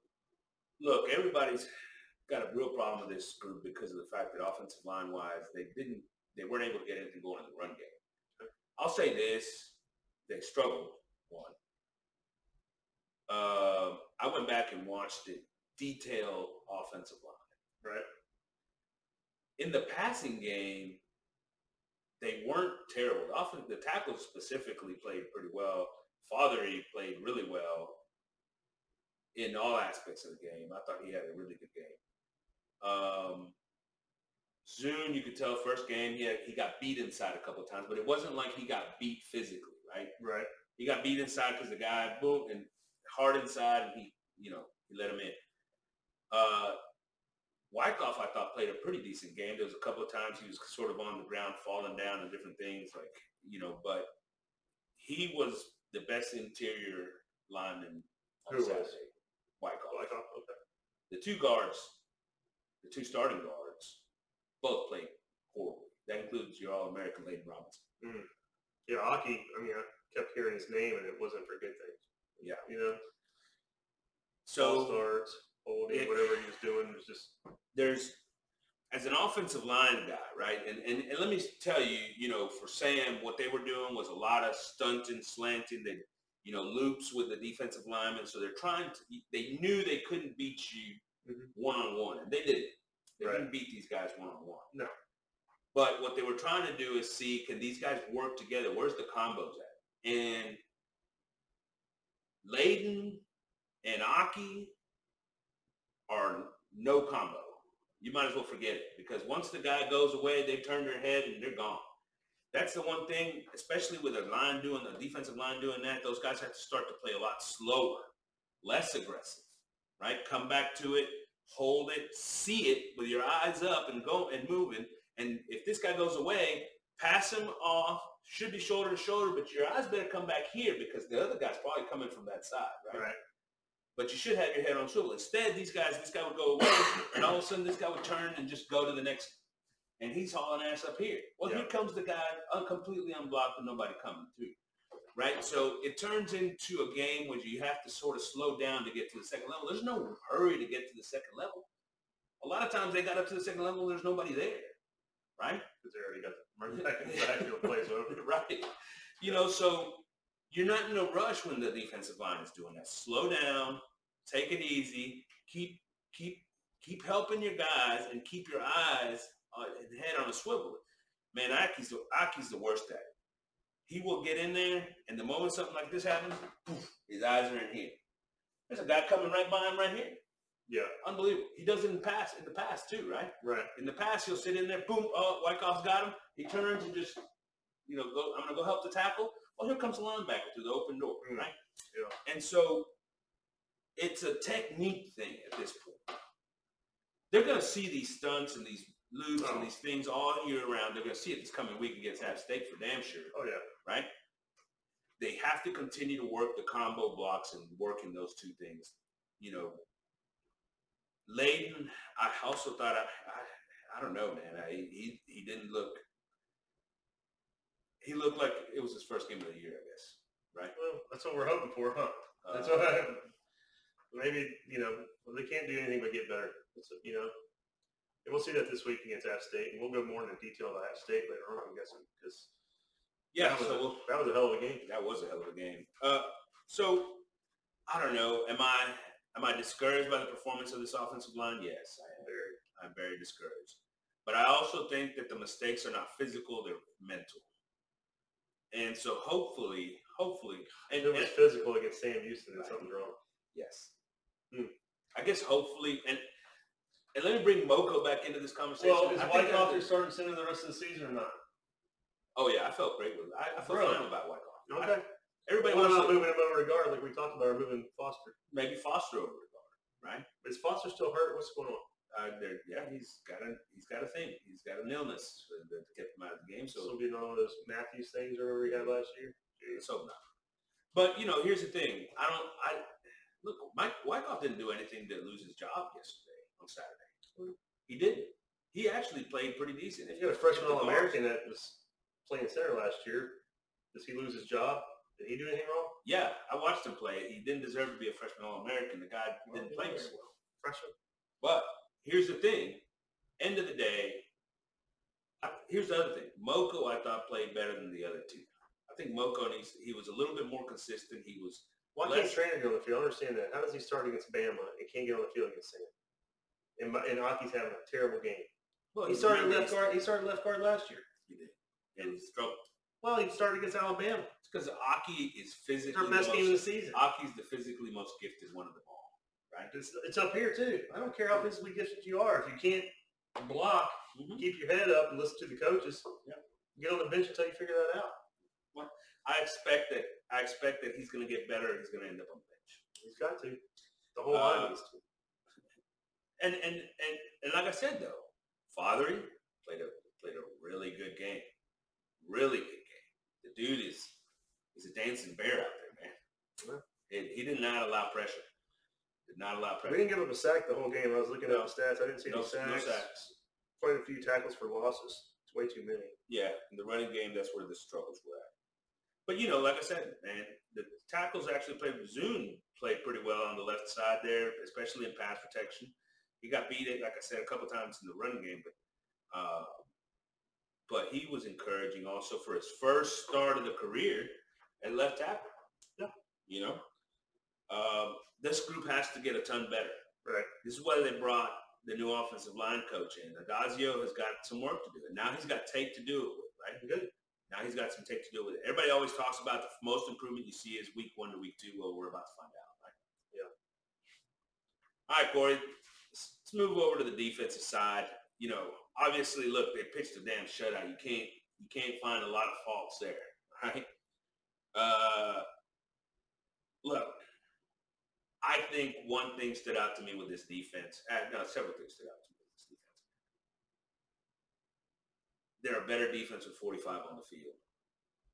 [SPEAKER 1] look, everybody's got a real problem with this group because of the fact that offensive line wise, they didn't, they weren't able to get anything going in the run game. I'll say this: they struggled. One, uh, I went back and watched the detailed offensive line.
[SPEAKER 2] Right.
[SPEAKER 1] In the passing game, they weren't terrible. The, offen- the tackles specifically played pretty well. Fatheree played really well in all aspects of the game. I thought he had a really good game. Um, Zuhn, you could tell first game he had, he got beat inside a couple of times, but it wasn't like he got beat physically, right?
[SPEAKER 2] Right.
[SPEAKER 1] He got beat inside because the guy boom and hard inside, and he you know he let him in. Uh, Wykoff, I thought played a pretty decent game. There was a couple of times he was sort of on the ground, falling down and different things, like you know. But he was the best interior lineman on
[SPEAKER 2] Who was?
[SPEAKER 1] Saturday. Wykoff.
[SPEAKER 2] Like, oh, okay.
[SPEAKER 1] The two guards, the two starting guards, both played horribly. That includes your All-American Layden Robinson. Mm.
[SPEAKER 2] Yeah, Aki. I mean, I kept hearing his name, and it wasn't for good things.
[SPEAKER 1] Yeah.
[SPEAKER 2] You know,
[SPEAKER 1] So
[SPEAKER 2] false
[SPEAKER 1] it-
[SPEAKER 2] whatever he was doing was just
[SPEAKER 1] there's as an offensive line guy, right? And, and and let me tell you, you know, for Sam, what they were doing was a lot of stunting, slanting, they, you know, loops with the defensive linemen. So they're trying to. They knew they couldn't beat you one on one, and they didn't. They
[SPEAKER 2] Right.
[SPEAKER 1] couldn't beat these guys one on one.
[SPEAKER 2] No.
[SPEAKER 1] But what they were trying to do is see can these guys work together? Where's the combos at? And Layden and Aki are no combo. You might as well forget it because once the guy goes away, they turn their head and they're gone. That's the one thing, especially with a line doing the defensive line doing that. Those guys have to start to play a lot slower, less aggressive, right? Come back to it, hold it, see it with your eyes up and go and moving. And if this guy goes away, pass him off. Should be shoulder to shoulder, but your eyes better come back here because the other guy's probably coming from that side, right?
[SPEAKER 2] right.
[SPEAKER 1] But you should have your head on swivel. Instead, these guys, this guy would go away, and all of a sudden, this guy would turn and just go to the next, and he's hauling ass up here. Well, here comes the guy, un- completely unblocked with nobody coming through, right? So it turns into a game where you have to sort of slow down to get to the second level. There's no hurry to get to the second level. A lot of times they got up to the second level, and there's nobody there, right?
[SPEAKER 2] Because they already got the running back in the backfield plays over.
[SPEAKER 1] right. You know, so you're not in a rush when the defensive line is doing that. Slow down, take it easy, keep keep keep helping your guys, and keep your eyes uh, and head on a swivel. Man, Aki's the, Aki's the worst at it. He will get in there, and the moment something like this happens, poof, his eyes are in here. There's a guy coming right by him right here.
[SPEAKER 2] Yeah,
[SPEAKER 1] Unbelievable. He does it in the past, in the past too, right?
[SPEAKER 2] right.
[SPEAKER 1] In the past, he'll sit in there, boom, oh, Wykoff's got him. He turns and just, you know, go, I'm going to go help the tackle. Well, here comes the linebacker through the open door,
[SPEAKER 2] Mm.
[SPEAKER 1] right?
[SPEAKER 2] Yeah.
[SPEAKER 1] And so it's a technique thing at this point. They're going to see these stunts and these loops
[SPEAKER 2] Oh.
[SPEAKER 1] and these things all year round. They're going to see it this coming week against App State for damn sure,
[SPEAKER 2] Oh yeah.
[SPEAKER 1] right? They have to continue to work the combo blocks and working those two things. You know, Layden, I also thought I, I, I don't know, man. I, he he didn't look. He looked like it was his first game of the year, I guess. Right?
[SPEAKER 2] Well, that's what we're hoping for, huh? That's
[SPEAKER 1] Uh,
[SPEAKER 2] what I, maybe you know well, they can't do anything but get better. It's, you know, and we'll see that this week against App State, and we'll go more into detail about App State later on. I'm guessing because
[SPEAKER 1] yeah.
[SPEAKER 2] that was,
[SPEAKER 1] So
[SPEAKER 2] a,
[SPEAKER 1] we'll,
[SPEAKER 2] that was a hell of a game.
[SPEAKER 1] that was a hell of a game. Uh, so I don't know. Am I am I discouraged by the performance of this offensive line? Yes, I am.
[SPEAKER 2] Very.
[SPEAKER 1] I'm very discouraged. But I also think that the mistakes are not physical; they're mental. And so hopefully, hopefully, and,
[SPEAKER 2] it was
[SPEAKER 1] and-
[SPEAKER 2] physical against Sam Houston,
[SPEAKER 1] And
[SPEAKER 2] something's wrong.
[SPEAKER 1] Yes.
[SPEAKER 2] Hmm.
[SPEAKER 1] I guess hopefully, and and let me bring Moko back into this conversation.
[SPEAKER 2] Well, is
[SPEAKER 1] I think
[SPEAKER 2] Wykoff starting center the rest of the season or not?
[SPEAKER 1] Oh yeah, I felt great with. I, I felt
[SPEAKER 2] Really?
[SPEAKER 1] fine about Wykoff. I-
[SPEAKER 2] Okay.
[SPEAKER 1] everybody wants to
[SPEAKER 2] moving him over to guard like we talked about, or moving Foster?
[SPEAKER 1] maybe Foster over the guard, right?
[SPEAKER 2] Is Foster still hurt? What's going on?
[SPEAKER 1] Uh, there, yeah, he's got a he's got a thing. He's got an illness that kept him out of the game.
[SPEAKER 2] So
[SPEAKER 1] So
[SPEAKER 2] be one of those Matthews things or whatever he had last year.
[SPEAKER 1] let's hope not. But you know, here's the thing. I don't. I look. Mike Wykoff didn't do anything to lose his job yesterday on Saturday. He didn't. He actually played pretty decent.
[SPEAKER 2] If You got a freshman All American that was playing center last year. Does he lose his job? Did he do anything wrong?
[SPEAKER 1] Yeah, I watched him play. He didn't deserve to be a freshman All-American. The guy didn't play very well.
[SPEAKER 2] Freshman.
[SPEAKER 1] But here's the thing. End of the day, I, here's the other thing. Moko, I thought, played better than the other two. I think Moko needs. He was a little bit more consistent. He was.
[SPEAKER 2] Why
[SPEAKER 1] Let's-
[SPEAKER 2] can't Trainer get on the field? I understand that. How does he start against Bama and can't get on the field against Sam? And, my- and Aki's having a terrible game.
[SPEAKER 1] Well,
[SPEAKER 2] He started
[SPEAKER 1] remember,
[SPEAKER 2] left guard. He started left guard last year.
[SPEAKER 1] He did, and he struggled.
[SPEAKER 2] Well, he started against Alabama.
[SPEAKER 1] It's because Aki is
[SPEAKER 2] It's
[SPEAKER 1] physically
[SPEAKER 2] our best
[SPEAKER 1] the
[SPEAKER 2] game of the season.
[SPEAKER 1] Aki's the physically most gifted one of them all, right?
[SPEAKER 2] It's, it's up here too. I don't care how physically gifted you are. If you can't block,
[SPEAKER 1] Mhm.
[SPEAKER 2] keep your head up and listen to the coaches.
[SPEAKER 1] Yeah.
[SPEAKER 2] Get on the bench until you figure that out.
[SPEAKER 1] I expect that. I expect that he's going to get better. He's going to end up on the bench.
[SPEAKER 2] He's got to. The whole
[SPEAKER 1] Uh,
[SPEAKER 2] line needs to.
[SPEAKER 1] And and and and like I said though, Fatheree played a played a really good game, really good game. The dude is he's a dancing bear out there, man. And he did not allow pressure. Did not allow pressure.
[SPEAKER 2] We didn't give up a sack the whole game. I was looking
[SPEAKER 1] No.
[SPEAKER 2] at the stats. I didn't see
[SPEAKER 1] No,
[SPEAKER 2] any
[SPEAKER 1] no
[SPEAKER 2] sacks.
[SPEAKER 1] sacks.
[SPEAKER 2] Quite a few tackles for losses It's way too many.
[SPEAKER 1] Yeah, in the running game, that's where the struggles were at. But you know, like I said, man, the tackles actually played. Zuhn played pretty well on the left side there, especially in pass protection. He got beat, like I said, a couple times in the running game, but uh, but he was encouraging also for his first start of the career at left tackle.
[SPEAKER 2] Yeah,
[SPEAKER 1] you know, um, this group has to get a ton better.
[SPEAKER 2] Right.
[SPEAKER 1] This is why they brought the new offensive line coach in. Addazio has got some work to do, and now he's got tape to do it with, right?
[SPEAKER 2] Good.
[SPEAKER 1] Now he's got some tape to do with it. Everybody always talks about the most improvement you see is week one to week two. Well, we're about to find out, right?
[SPEAKER 2] Yeah.
[SPEAKER 1] All right, Corey. Let's, let's move over to the defensive side. You know, obviously, look, they pitched a damn shutout. You can't you can't find a lot of faults there, right? Uh, look, I think one thing stood out to me with this defense. Uh, no, several things stood out to me with this defense. They're a better defense with 45 on the field.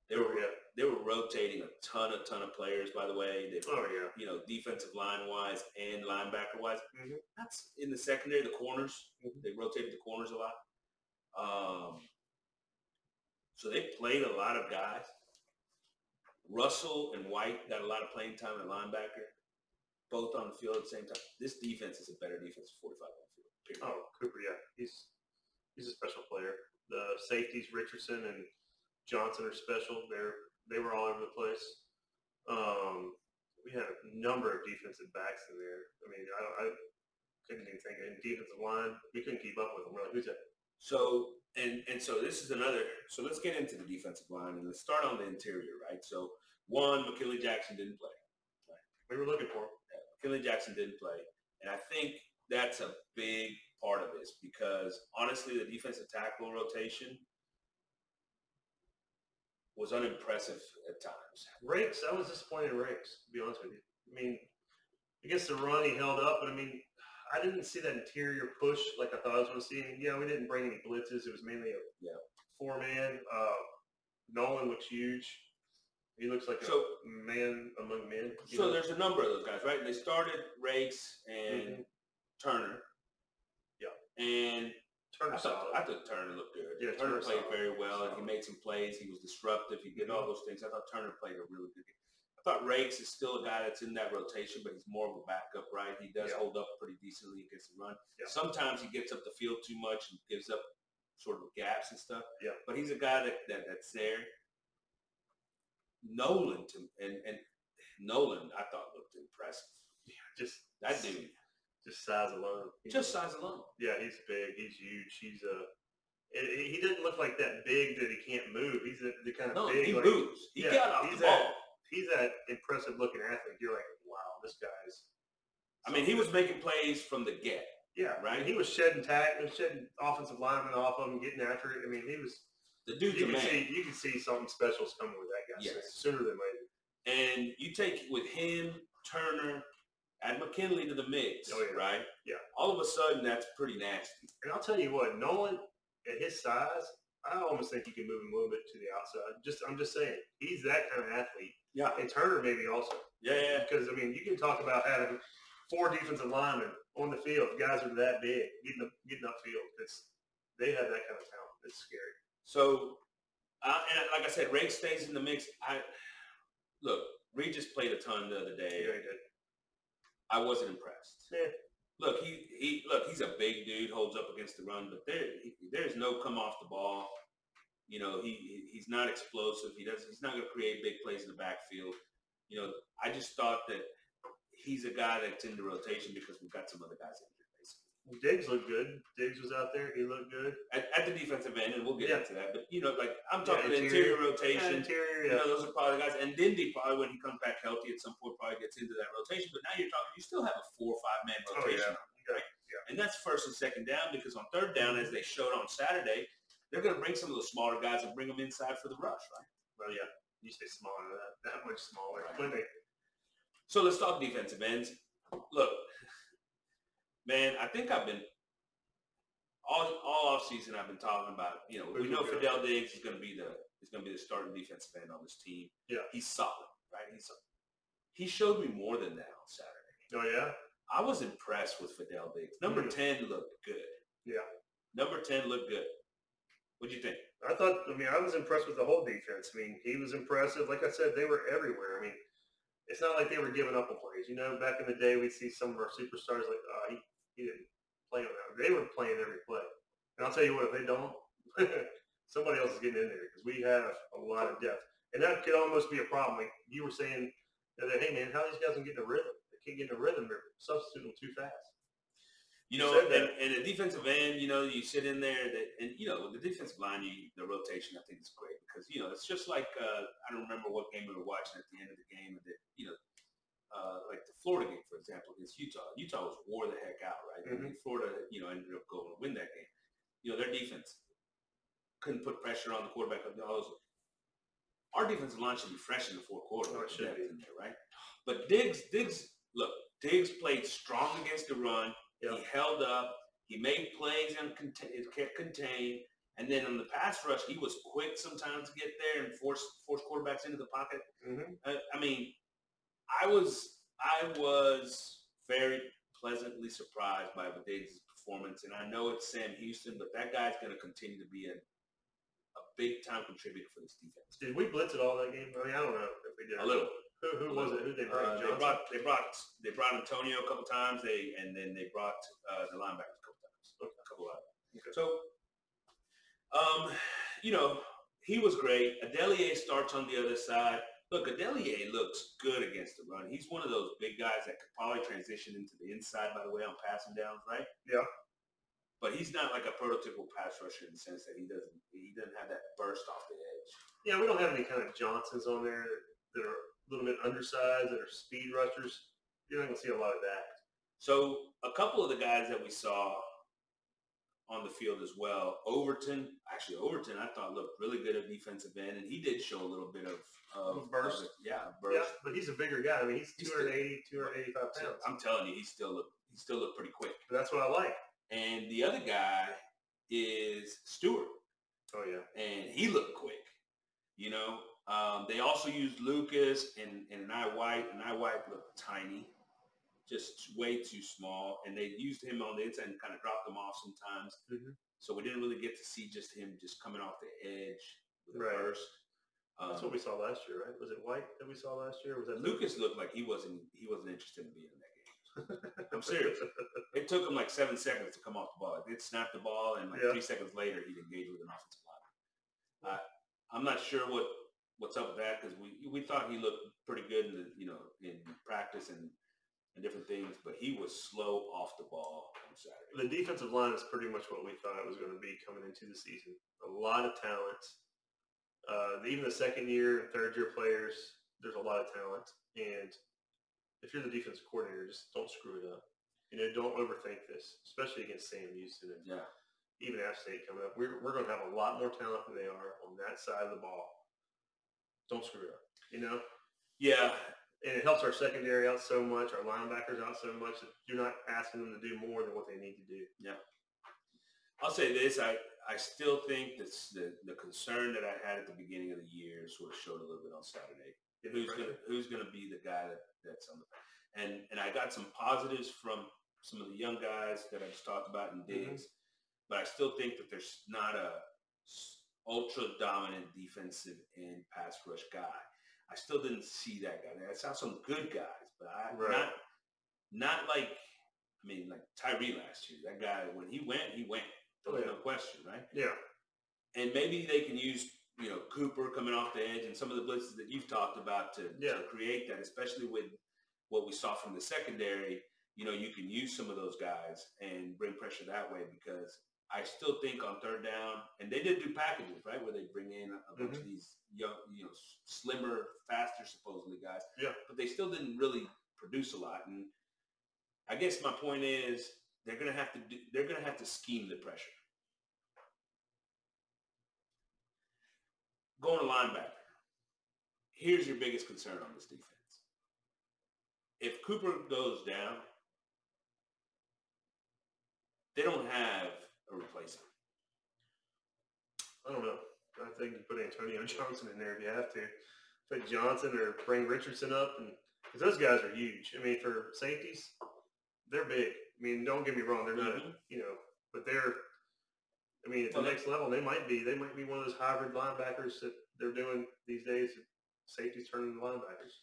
[SPEAKER 1] They were
[SPEAKER 2] yeah.
[SPEAKER 1] they were rotating a ton, a ton of players. By the way, they,
[SPEAKER 2] Oh yeah.
[SPEAKER 1] you know, defensive line wise and linebacker wise.
[SPEAKER 2] Mhm.
[SPEAKER 1] That's in the secondary, the corners.
[SPEAKER 2] Mhm.
[SPEAKER 1] They rotated the corners a lot. Um, so they played a lot of guys. Russell and White got a lot of playing time at linebacker, both on the field at the same time. This defense is a better defense with 45 on the field. Period.
[SPEAKER 2] Oh, Cooper, yeah, he's he's a special player. The safeties Richardson and Johnson are special. They're they were all over the place. Um, we had a number of defensive backs in there. I mean, I, I couldn't even think. And defensive line, we couldn't keep up with them. We're like, who's that?
[SPEAKER 1] So and and so this is another. So let's get into the defensive line and let's start on the interior, right? So one, McKinley Jackson didn't play.
[SPEAKER 2] We were looking for him.
[SPEAKER 1] McKinley Jackson didn't play, and I think that's a big part of this because honestly, the defensive tackle rotation was unimpressive at times.
[SPEAKER 2] Raikes, I was disappointed in Raikes, to be honest with you. I mean, against the run, he held up, but I mean, I didn't see that interior push like I thought I was going to see. And, yeah, we didn't bring any blitzes. It was mainly a
[SPEAKER 1] Yeah.
[SPEAKER 2] four man. Uh, Nolen looks huge. He looks like
[SPEAKER 1] So-
[SPEAKER 2] a man among men.
[SPEAKER 1] So
[SPEAKER 2] know?
[SPEAKER 1] there's a number of those guys, right? They started Raikes and
[SPEAKER 2] Mhm.
[SPEAKER 1] Turner. And I
[SPEAKER 2] Turner
[SPEAKER 1] thought. I thought Turner looked good.
[SPEAKER 2] Yeah,
[SPEAKER 1] Turner
[SPEAKER 2] Turner
[SPEAKER 1] played
[SPEAKER 2] solid.
[SPEAKER 1] very well, and he made some plays. He was disruptive. He did
[SPEAKER 2] Mm-hmm.
[SPEAKER 1] all those things. I thought Turner played a really good game. I thought Raikes is still a guy that's in that rotation, but he's more of a backup, right? He does
[SPEAKER 2] Yeah.
[SPEAKER 1] hold up pretty decently against the run.
[SPEAKER 2] Yeah.
[SPEAKER 1] Sometimes he gets up the field too much and gives up sort of gaps and stuff.
[SPEAKER 2] Yeah.
[SPEAKER 1] But he's a guy that, that that's there. Nolen to and and Nolen, I thought looked impressive.
[SPEAKER 2] Yeah, just
[SPEAKER 1] That dude,
[SPEAKER 2] just size alone.
[SPEAKER 1] Just size alone.
[SPEAKER 2] yeah, he's big. He's huge. He's a. he doesn't look like that big that he can't move. He's a, the kind of
[SPEAKER 1] No,
[SPEAKER 2] big.
[SPEAKER 1] he
[SPEAKER 2] like,
[SPEAKER 1] moves. He
[SPEAKER 2] yeah,
[SPEAKER 1] got off
[SPEAKER 2] he's
[SPEAKER 1] the ball.
[SPEAKER 2] that- he's that impressive looking athlete. You're like, wow, this guy's.
[SPEAKER 1] I mean, he was making plays from the get.
[SPEAKER 2] Yeah,
[SPEAKER 1] right?
[SPEAKER 2] And he was shedding tack, shedding offensive linemen off of him, getting after it. I mean, he was.
[SPEAKER 1] The dude's
[SPEAKER 2] You
[SPEAKER 1] a
[SPEAKER 2] can
[SPEAKER 1] man.
[SPEAKER 2] see, you can see something special's coming with that guy
[SPEAKER 1] Yes.
[SPEAKER 2] sooner than later.
[SPEAKER 1] And you take with him, Turner, add McKinley to the mix,
[SPEAKER 2] Oh, yeah.
[SPEAKER 1] right?
[SPEAKER 2] Yeah.
[SPEAKER 1] All of a sudden, that's pretty nasty.
[SPEAKER 2] And I'll tell you what, Nolen at his size, I almost think you can move him a little bit to the outside. Just I'm just saying, he's that kind of athlete.
[SPEAKER 1] Yeah.
[SPEAKER 2] And Turner maybe also.
[SPEAKER 1] Yeah, yeah.
[SPEAKER 2] Because I mean, you can talk about having four defensive linemen on the field. Guys are that big, getting up, getting upfield. It's they have that kind of talent. It's scary.
[SPEAKER 1] So, uh, and like I said, Rake stays in the mix. I look, Regis played a ton the other day.
[SPEAKER 2] Yeah, he did.
[SPEAKER 1] I wasn't impressed.
[SPEAKER 2] Yeah.
[SPEAKER 1] Look, he he look, he's a big dude, holds up against the run, but there he, there's no come off the ball. You know, he he- he's not explosive. He does he's not going to create big plays in the backfield. You know, I just thought that he's a guy that's in the rotation because we've got some other guys basically.
[SPEAKER 2] Diggs looked good. Diggs was out there. He looked good.
[SPEAKER 1] At, at the defensive end, and we'll get
[SPEAKER 2] Yeah.
[SPEAKER 1] into that. But you know, like I'm talking the
[SPEAKER 2] interior-
[SPEAKER 1] interior rotation.
[SPEAKER 2] Interior,
[SPEAKER 1] You know, those are probably the guys. And Dindy probably when he comes back healthy at some point probably gets into that rotation. But now you're talking, you still have a four or five man
[SPEAKER 2] Oh,
[SPEAKER 1] rotation.
[SPEAKER 2] yeah. Yeah.
[SPEAKER 1] And that's first and second down because on third down, as they showed on Saturday, they're going to bring some of those smaller guys and bring them inside for the rush, right?
[SPEAKER 2] Well, yeah. You say smaller that. That much smaller.
[SPEAKER 1] Right. So let's talk defensive ends. Look, man, I think I've been all all off season. I've been talking about you know we know Fadil Diggs is going to be the is going to be the starting defensive end on this team.
[SPEAKER 2] Yeah.
[SPEAKER 1] he's solid, right? He's he showed me more than that on Saturday.
[SPEAKER 2] oh yeah.
[SPEAKER 1] I was impressed with Fadil Diggs. Number
[SPEAKER 2] Mhm.
[SPEAKER 1] ten looked good.
[SPEAKER 2] Yeah.
[SPEAKER 1] Number ten looked good. What do you think?
[SPEAKER 2] I thought. I mean, I was impressed with the whole defense. I mean, he was impressive. Like I said, they were everywhere. I mean, it's not like they were giving up on plays. You know, back in the day, we'd see some of our superstars like, oh, he, he didn't play on that. They were playing every play. And I'll tell you what, if they don't, somebody else is getting in there because we have a lot of depth. And that could almost be a problem. Like you were saying, that, hey man, how these guys don't get in a rhythm? They can't get in a rhythm. They're substituting too fast.
[SPEAKER 1] You know, and, and the defensive end, you know, you sit in there, that, and you know, the defensive line, you, the rotation, I think is great because you know it's just like uh, I don't remember what game we were watching at the end of the game, that you know, uh, like the Florida game, for example, against Utah. Utah was wore the heck out, right? Mm-hmm. Florida, you know, ended up going to win that game. You know, their defense couldn't put pressure on the quarterback. Our defensive line should be fresh in the fourth quarter.
[SPEAKER 2] Oh, should be.
[SPEAKER 1] There, right? But Diggs, Diggs, look, Diggs played strong against the run. He held up. He made plays and kept contained. And then on the pass rush, he was quick sometimes to get there and force force quarterbacks into the pocket. Mm-hmm. I, I, mean, I was I was very pleasantly surprised by Diggs' performance, and I know it's Sam Houston, but that guy's going to continue to be a a big time contributor for this defense.
[SPEAKER 2] Did we blitz at all that game? I mean, I don't know if we did.
[SPEAKER 1] A little.
[SPEAKER 2] Who, who was it? Who they
[SPEAKER 1] brought? Uh, they brought they brought they brought Antonio a couple times. They and then they brought uh, the linebackers a couple times. Okay. A couple of okay. So, um, you know, he was great. Adeleye starts on the other side. Look, Adeleye looks good against the run. He's one of those big guys that could probably transition into the inside. By the way, on passing downs, right?
[SPEAKER 2] Yeah.
[SPEAKER 1] But he's not like a prototypical pass rusher in the sense that he doesn't he doesn't have that burst off the edge.
[SPEAKER 2] Yeah, we don't have any kind of Johnsons on there that are a little bit undersized that are speed rushers. You're not going to see a lot of that.
[SPEAKER 1] So a couple of the guys that we saw on the field as well, Overton, actually Overton, I thought looked really good at defensive end, and he did show a little bit of, of
[SPEAKER 2] burst.
[SPEAKER 1] Of yeah, burst. Yeah,
[SPEAKER 2] but he's a bigger guy. I mean, he's 280, 285 pounds.
[SPEAKER 1] I'm telling you, he still look he still looked pretty quick.
[SPEAKER 2] But that's what I like.
[SPEAKER 1] And the other guy is Stewart.
[SPEAKER 2] Oh yeah.
[SPEAKER 1] And he looked quick. You know, um, they also used Lucas and, and I White, and I White looked tiny, just way too small. And they used him on the inside and kind of dropped him off sometimes. Mm-hmm. So we didn't really get to see just him just coming off the edge with right. burst.
[SPEAKER 2] Um, That's what we saw last year, right? Was it White that we saw last year? was that
[SPEAKER 1] Lucas looked like he wasn't he wasn't interested in being in that game. I'm serious. it took him like seven seconds to come off the ball. It snapped the ball, and like yeah. three seconds later, he'd engage with an offensive line. I'm not sure what what's up with that because we we thought he looked pretty good in the you know in practice and and different things, but he was slow off the ball on Saturday.
[SPEAKER 2] The defensive line is pretty much what we thought it was going to be coming into the season. A lot of talent. Uh, even the second year and third year players, there's a lot of talent. And if you're the defensive coordinator, just don't screw it up. You know, don't overthink this, especially against Sam Houston and
[SPEAKER 1] yeah.
[SPEAKER 2] even App State coming up. We're, we're going to have a lot more talent than they are on that side of the ball don't screw it up. You know?
[SPEAKER 1] Yeah.
[SPEAKER 2] And it helps our secondary out so much, our linebackers out so much that you're not asking them to do more than what they need to do.
[SPEAKER 1] Yeah. I'll say this, I, I still think that the, the concern that I had at the beginning of the year sort of showed a little bit on Saturday. Who's gonna who's gonna be the guy that, that's on the and and I got some positives from some of the young guys that I just talked about in mm-hmm. Diggs, mm-hmm. but I still think that there's not a ultra dominant defensive and pass rush guy. I still didn't see that guy. I saw some good guys, but I right. not not like I mean like Tyree last year. That guy when he went, he went. There's oh, yeah. no question, right?
[SPEAKER 2] Yeah.
[SPEAKER 1] And maybe they can use you know Cooper coming off the edge and some of the blitzes that you've talked about to, yeah. to create that, especially with what we saw from the secondary. You know, you can use some of those guys and bring pressure that way because I still think on third down, and they did do packages, right, where they bring in a bunch mm-hmm. of these young, you know, slimmer, faster, supposedly guys.
[SPEAKER 2] Yeah.
[SPEAKER 1] But they still didn't really produce a lot. And I guess my point is they're gonna have to do, they're gonna have to scheme the pressure. Going to linebacker. Here's your biggest concern on this defense. If Cooper goes down, they don't have a replacement?
[SPEAKER 2] I don't know. I think you put Antonio Johnson in there if you have to. Put Johnson or bring Richardson up, and because those guys are huge. I mean, for safeties, they're big. I mean, don't get me wrong, they're not, mm-hmm. you know, but they're I mean, at the
[SPEAKER 1] Well,
[SPEAKER 2] next level, they might be. They might be one of those hybrid linebackers that they're doing these days. Safeties turning into linebackers.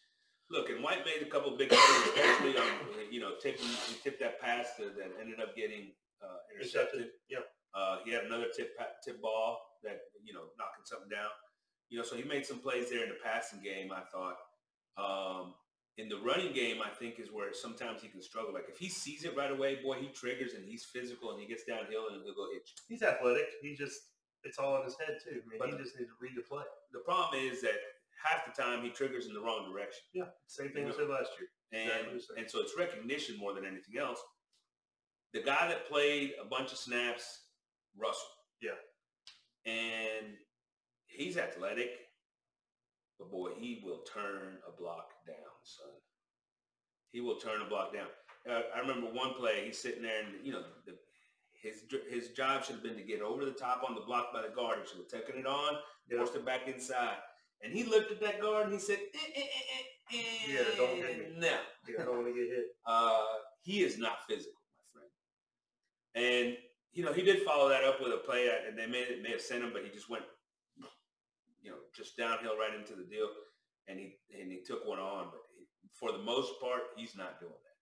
[SPEAKER 1] Look, and White made a couple big plays, especially on you know tipping he tipped that pass that, that ended up getting uh, intercepted.
[SPEAKER 2] Yeah.
[SPEAKER 1] Uh, he had another tip tip ball that you know knocking something down. You know, so he made some plays there in the passing game. I thought. Um, in the running game, I think is where sometimes he can struggle. Like if he sees it right away, boy, he triggers and he's physical and he gets downhill and he'll go hit you.
[SPEAKER 2] He's athletic. He just it's all in his head too. I mean,
[SPEAKER 1] But-
[SPEAKER 2] he just needs to read the play.
[SPEAKER 1] The problem is that half the time he triggers in the wrong direction.
[SPEAKER 2] Yeah, same thing we said last year.
[SPEAKER 1] And,
[SPEAKER 2] Exactly
[SPEAKER 1] and so it's recognition more than anything else. The guy that played a bunch of snaps, Russell.
[SPEAKER 2] Yeah.
[SPEAKER 1] And he's athletic, but boy, he will turn a block down, son. He will turn a block down. Uh, I remember one play, he's sitting there and, you know, the, his his job should have been to get over the top on the block by the guard. He should have taken it on, forced it back inside. And he looked at that guard and he said, eh, eh, eh, eh, eh,
[SPEAKER 2] Yeah, don't hit me.
[SPEAKER 1] No.
[SPEAKER 2] Yeah, I don't want to get hit.
[SPEAKER 1] Uh, he is not physical, my friend. And you know, he did follow that up with a play, and they may may have sent him, but he just went, you know, just downhill right into the deal, and he and he took one on. But for the most part, he's not doing that.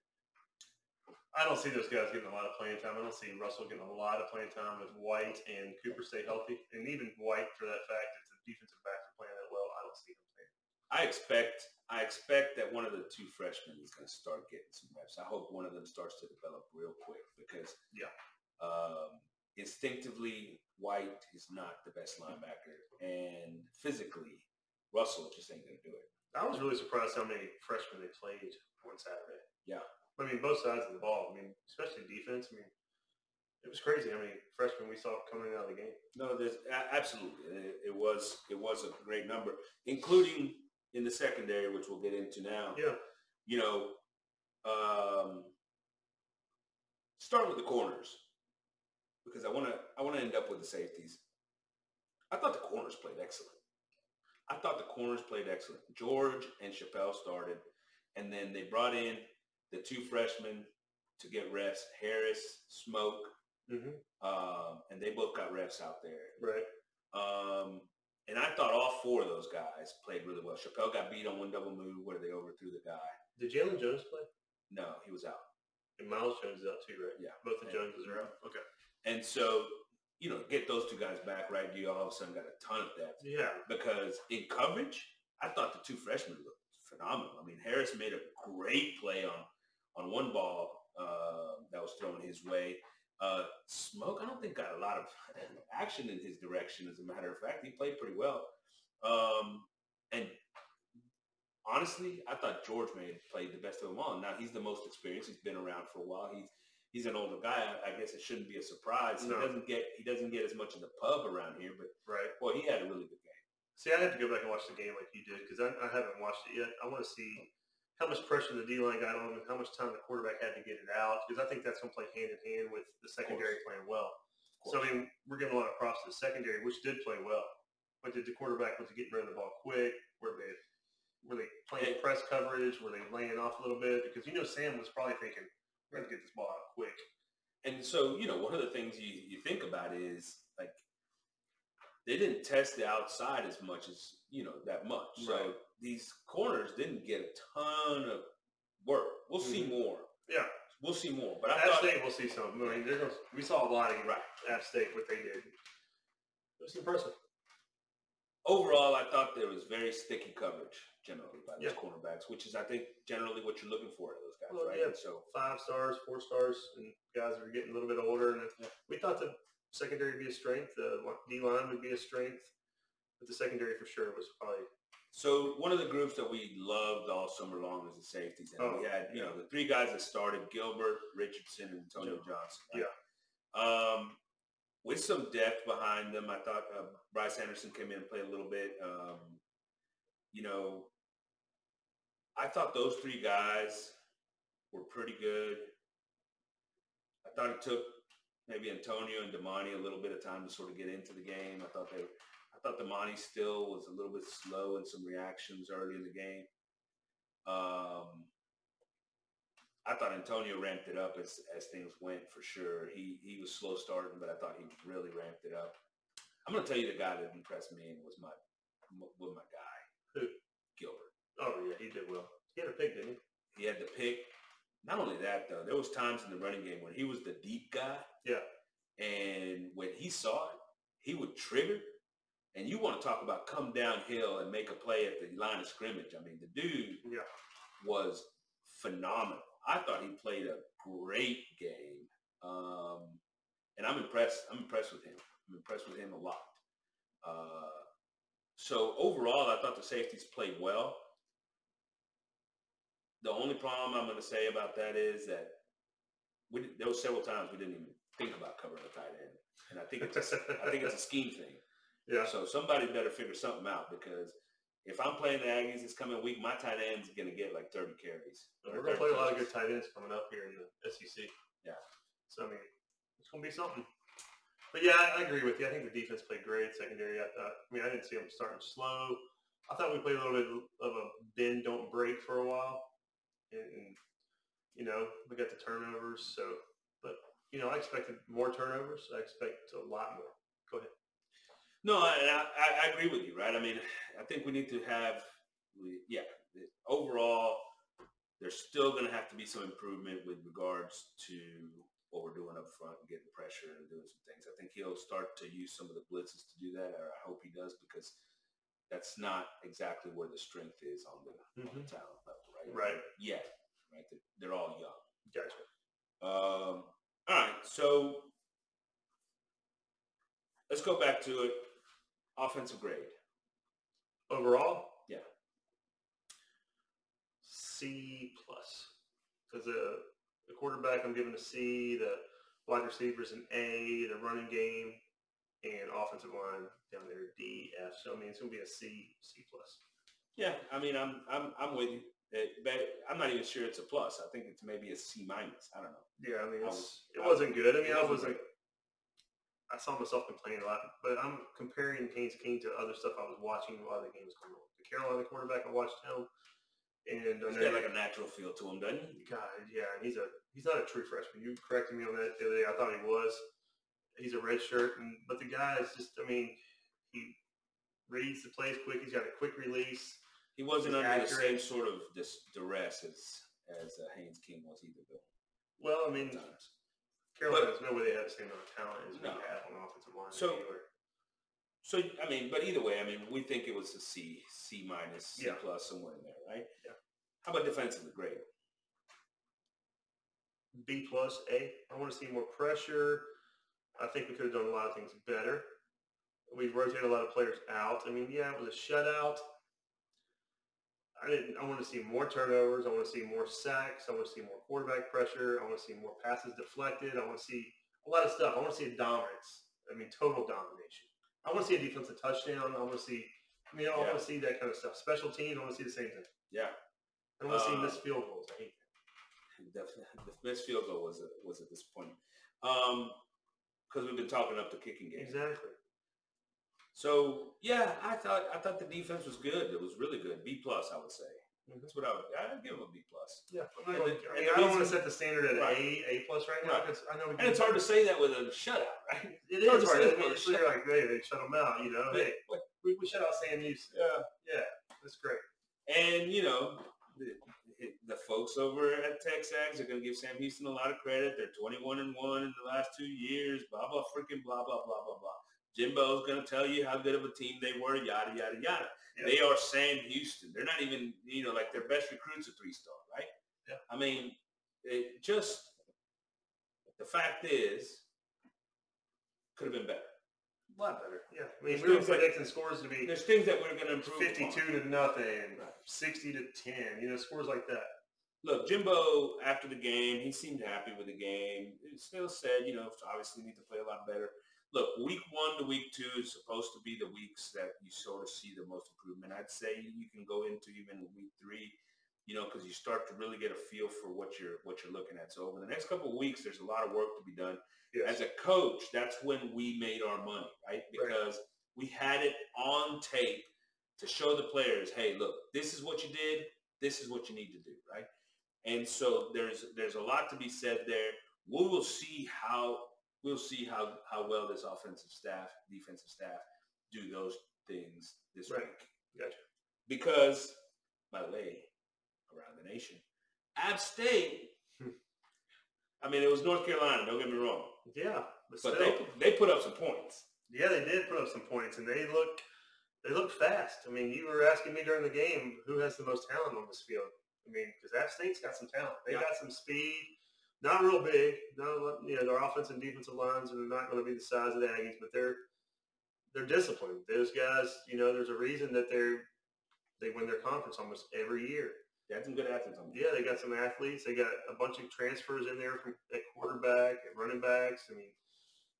[SPEAKER 2] I don't see those guys getting a lot of playing time. I don't see Russell getting a lot of playing time with White and Cooper stay healthy, and even White for that fact. If the defensive backs are playing that well, I don't see him playing.
[SPEAKER 1] I expect I expect that one of the two freshmen is going to start getting some reps. I hope one of them starts to develop real quick because
[SPEAKER 2] Yeah.
[SPEAKER 1] um, instinctively White is not the best linebacker, and physically Russell just ain't going to do it.
[SPEAKER 2] I was really surprised how many freshmen they played on Saturday.
[SPEAKER 1] Yeah.
[SPEAKER 2] I mean, both sides of the ball. I mean, especially defense. I mean, it was crazy how many freshmen we saw coming out of the game.
[SPEAKER 1] No, there's absolutely. It, it was it was a great number, including in the secondary, which we'll get into now.
[SPEAKER 2] Yeah.
[SPEAKER 1] You know, um, start with the corners because I want to I want to end up with the safeties. I thought the corners played excellent. I thought the corners played excellent. George and Chappell started, and then they brought in the two freshmen to get reps, Harris, Smoke,
[SPEAKER 2] Mm-hmm.
[SPEAKER 1] um, and they both got reps out there.
[SPEAKER 2] Right.
[SPEAKER 1] Um, and I thought all four of those guys played really well. Chappell got beat on one double move where they overthrew the guy.
[SPEAKER 2] Did Jaylon Jones play?
[SPEAKER 1] No, he was out.
[SPEAKER 2] And Myles Jones is out too, right?
[SPEAKER 1] Yeah.
[SPEAKER 2] Both the. Joneses are out. Okay.
[SPEAKER 1] And so, you know, get those two guys back, right? You all of a sudden got a ton of depth.
[SPEAKER 2] Yeah.
[SPEAKER 1] Because in coverage, I thought the two freshmen looked phenomenal. I mean, Harris made a great play on on one ball uh, that was thrown his way. Uh, Smoke, I don't think got a lot of action in his direction. As a matter of fact, he played pretty well. Um, and honestly, I thought George may have played the best of them all. Now he's the most experienced. He's been around for a while. He's he's an older guy. I, I guess it shouldn't be a surprise.
[SPEAKER 2] No.
[SPEAKER 1] He doesn't get he doesn't get as much in the pub around here, but
[SPEAKER 2] Right.
[SPEAKER 1] boy, he had a really good game.
[SPEAKER 2] See, I have to go back and watch the game like you did because I, I haven't watched it yet. I want to see how much pressure the D line got on him and how much time the quarterback had to get it out because I think that's going to play hand in hand with the secondary playing well. So I mean, we're giving a lot of props to the secondary, which did play well. But did the quarterback was getting rid of the ball quick? Were they were they playing press coverage? Were they laying off a little bit? Because you know Sam was probably thinking, gonna get this ball out quick.
[SPEAKER 1] And so, you know, one of the things you, you think about is like they didn't test the outside as much as, you know, that much. So
[SPEAKER 2] Right.
[SPEAKER 1] these corners didn't get a ton of work. We'll see mm-hmm. more.
[SPEAKER 2] Yeah.
[SPEAKER 1] We'll see more. But I
[SPEAKER 2] App
[SPEAKER 1] thought
[SPEAKER 2] State, we'll see some. I mean, we saw a lot of
[SPEAKER 1] right.
[SPEAKER 2] App State what they did. It was impressive.
[SPEAKER 1] Overall, I thought there was very sticky coverage generally by those
[SPEAKER 2] Yeah.
[SPEAKER 1] cornerbacks, which is I think generally what you're looking for out of those guys,
[SPEAKER 2] Well,
[SPEAKER 1] right?
[SPEAKER 2] yeah.
[SPEAKER 1] So
[SPEAKER 2] Five stars, four stars, and guys are getting a little bit older. And
[SPEAKER 1] Yeah.
[SPEAKER 2] we thought the secondary would be a strength. The D line would be a strength. But the secondary for sure was probably
[SPEAKER 1] So one of the groups that we loved all summer long was the safeties, and we
[SPEAKER 2] Oh,
[SPEAKER 1] had you know the three guys that started: Gilbert, Richardson, and Antonio Johnson. right?
[SPEAKER 2] Yeah.
[SPEAKER 1] Um, with some depth behind them, I thought uh, Bryce Anderson came in and played a little bit. Um, you know, I thought those three guys were pretty good. I thought it took maybe Antonio and Demani a little bit of time to sort of get into the game. I thought they I thought Demani still was a little bit slow in some reactions early in the game. Um, I thought Antonio ramped it up as as things went for sure. He he was slow starting, but I thought he really ramped it up. I'm gonna tell you the guy that impressed me and was my was my guy. Gilbert.
[SPEAKER 2] Oh yeah, he did well. He had a pick, didn't he?
[SPEAKER 1] He had the pick. Not only that though, there was times in the running game when he was the deep guy.
[SPEAKER 2] Yeah.
[SPEAKER 1] And when he saw it, he would trigger. And you want to talk about come downhill and make a play at the line of scrimmage. I mean, the dude
[SPEAKER 2] Yeah.
[SPEAKER 1] was phenomenal. I thought he played a great game. Um, and I'm impressed. I'm impressed with him. I'm impressed with him a lot. Uh, so overall, I thought the safeties played well. The only problem I'm going to say about that is that we, there were several times we didn't even think about covering a tight end, and I think it's a, I think it's a scheme thing.
[SPEAKER 2] yeah.
[SPEAKER 1] So somebody better figure something out because if I'm playing the Aggies this coming week, my tight end's going to get like 30 carries.
[SPEAKER 2] We're gonna play a lot of good tight ends coming up here in the SEC.
[SPEAKER 1] Yeah.
[SPEAKER 2] So I mean, it's gonna be something. But yeah, I, I agree with you. I think the defense played great. Secondary, I thought. I mean, I didn't see them starting slow. I thought we played a little bit of a bend don't break for a while, and, and you know we got the turnovers. So, but you know, I expected more turnovers. I expect a lot more. Go ahead.
[SPEAKER 1] No, I, I, I agree with you, right? I mean, I think we need to have, yeah, overall, there's still going to have to be some improvement with regards to what we're doing up front and getting pressure and doing some things. I think he'll start to use some of the blitzes to do that, or I hope he does, because that's not exactly where the strength is on the, on the talent level, right?
[SPEAKER 2] Right.
[SPEAKER 1] Yeah, right. They're, they're all young.
[SPEAKER 2] Gotcha.
[SPEAKER 1] Um, all right, so let's go back to it. Offensive grade.
[SPEAKER 2] Overall,
[SPEAKER 1] Yeah.
[SPEAKER 2] C plus. Because the the quarterback I'm giving a C, the wide receivers an A, the running game, and offensive line down there D, F. So I mean it's gonna be a C, C plus.
[SPEAKER 1] Yeah, I mean, I'm I'm I'm with you, I'm not even sure it's a plus. I think it's maybe a C minus. I don't know.
[SPEAKER 2] Yeah, I mean
[SPEAKER 1] I was-
[SPEAKER 2] it
[SPEAKER 1] I-
[SPEAKER 2] wasn't good. I mean I
[SPEAKER 1] wasn't
[SPEAKER 2] wasn't. I saw myself complaining a lot, but I'm comparing Haynes King to other stuff I was watching while the game was going on. The Carolina quarterback, I watched him, and
[SPEAKER 1] He's got like a natural feel to him, doesn't he?
[SPEAKER 2] God, yeah, and he's a he's not a true freshman. You corrected me on that the other day. I thought he was. He's a red shirt, and but the guy is just. I mean, he reads the plays quick. He's got a quick release.
[SPEAKER 1] He wasn't under the same sort of dis- duress as as uh, Haynes King was either. Though.
[SPEAKER 2] Well, I mean,
[SPEAKER 1] Sometimes.
[SPEAKER 2] Carolina has no way they have the same amount of talent as
[SPEAKER 1] No.
[SPEAKER 2] we have on offensive line.
[SPEAKER 1] So-
[SPEAKER 2] anywhere.
[SPEAKER 1] So I mean, but either way, I mean, we think it was a C, C minus, C
[SPEAKER 2] Yeah.
[SPEAKER 1] plus, somewhere in there, right?
[SPEAKER 2] Yeah.
[SPEAKER 1] How about defensively grade?
[SPEAKER 2] B plus A. I want to see more pressure. I think we could have done a lot of things better. We've rotated a lot of players out. I mean, yeah, it was a shutout. I didn't. I want to see more turnovers. I want to see more sacks. I want to see more quarterback pressure. I want to see more passes deflected. I want to see a lot of stuff. I want to see a dominance. I mean, total domination. I want to see a defensive touchdown. I want to see. I mean, I
[SPEAKER 1] Yeah.
[SPEAKER 2] want to see that kind of stuff. Special teams. I want to see the same thing.
[SPEAKER 1] Yeah,
[SPEAKER 2] I want to see
[SPEAKER 1] Uh,
[SPEAKER 2] missed field goals. I hate that.
[SPEAKER 1] the, the missed field goal was a was a disappointment. Um, because we've been talking up the kicking game.
[SPEAKER 2] Exactly.
[SPEAKER 1] So yeah, I thought I thought the defense was good. It was really good. B plus, I would say.
[SPEAKER 2] Mhm.
[SPEAKER 1] That's what I would. I'd give them a B plus.
[SPEAKER 2] Yeah, I'm not
[SPEAKER 1] And
[SPEAKER 2] going,
[SPEAKER 1] the-
[SPEAKER 2] I mean, I don't want to set the standard at
[SPEAKER 1] Right.
[SPEAKER 2] A, A plus right now
[SPEAKER 1] Right.
[SPEAKER 2] I know
[SPEAKER 1] And it's hard to say that with a shutout, right?
[SPEAKER 2] It
[SPEAKER 1] hard
[SPEAKER 2] is
[SPEAKER 1] to
[SPEAKER 2] hard.
[SPEAKER 1] say
[SPEAKER 2] It's
[SPEAKER 1] that with a
[SPEAKER 2] usually like, hey, they shut them out. You know, hey, we, we shut out Sam Houston.
[SPEAKER 1] yeah.
[SPEAKER 2] Yeah, that's great.
[SPEAKER 1] And you know, the, the folks over at Texas are going to give Sam Houston a lot of credit. They're 21 and one in the last two years. Blah blah freaking blah blah blah blah blah. Jimbo's going to tell you how good of a team they were. Yada yada yada.
[SPEAKER 2] Yeah.
[SPEAKER 1] They are Sam Houston. They're not even you know like their best recruits are three star, right?
[SPEAKER 2] Yeah.
[SPEAKER 1] I mean, it just the fact is could have been better.
[SPEAKER 2] A lot better. Yeah, I mean,
[SPEAKER 1] There's
[SPEAKER 2] we were
[SPEAKER 1] things like-
[SPEAKER 2] scores to be
[SPEAKER 1] There's things that we're going to improve. upon.
[SPEAKER 2] fifty-two to nothing,
[SPEAKER 1] Right.
[SPEAKER 2] sixty to ten. You know, scores like that.
[SPEAKER 1] Look, Jimbo, after the game, he seemed happy with the game. He still said, you know, obviously need to play a lot better. Look, week one to week two is supposed to be the weeks that you sort of see the most improvement. I'd say you can go into even week three, you know, because you start to really get a feel for what you're what you're looking at. So over the next couple of weeks, there's a lot of work to be done.
[SPEAKER 2] Yes.
[SPEAKER 1] As a coach, that's when we made our money, right? Because we had it on tape to show the players, hey, look, this is what you did. This is what you need to do, right? And so there's there's a lot to be said there. We will see how we'll see how how well this offensive staff, defensive staff do those things this
[SPEAKER 2] Right.
[SPEAKER 1] week.
[SPEAKER 2] Gotcha.
[SPEAKER 1] Because, by the way, around the nation, App State.
[SPEAKER 2] Hmm.
[SPEAKER 1] I mean, it was North Carolina. Don't get me wrong,
[SPEAKER 2] Yeah, but,
[SPEAKER 1] but
[SPEAKER 2] still,
[SPEAKER 1] they they put up some points.
[SPEAKER 2] yeah, they did put up some points, and they look they look fast. I mean, you were asking me during the game who has the most talent on this field. I mean, because App State's got some talent. They
[SPEAKER 1] Yeah.
[SPEAKER 2] got some speed. Not real big. Not you know their offensive and defensive lines are not going to be the size of the Aggies, but they're they're disciplined. Those guys, you know, there's a reason that they're they win their conference almost every year.
[SPEAKER 1] They had some good athletes on.
[SPEAKER 2] Yeah, they got some athletes. They got a bunch of transfers in there from at quarterback and running backs. I mean,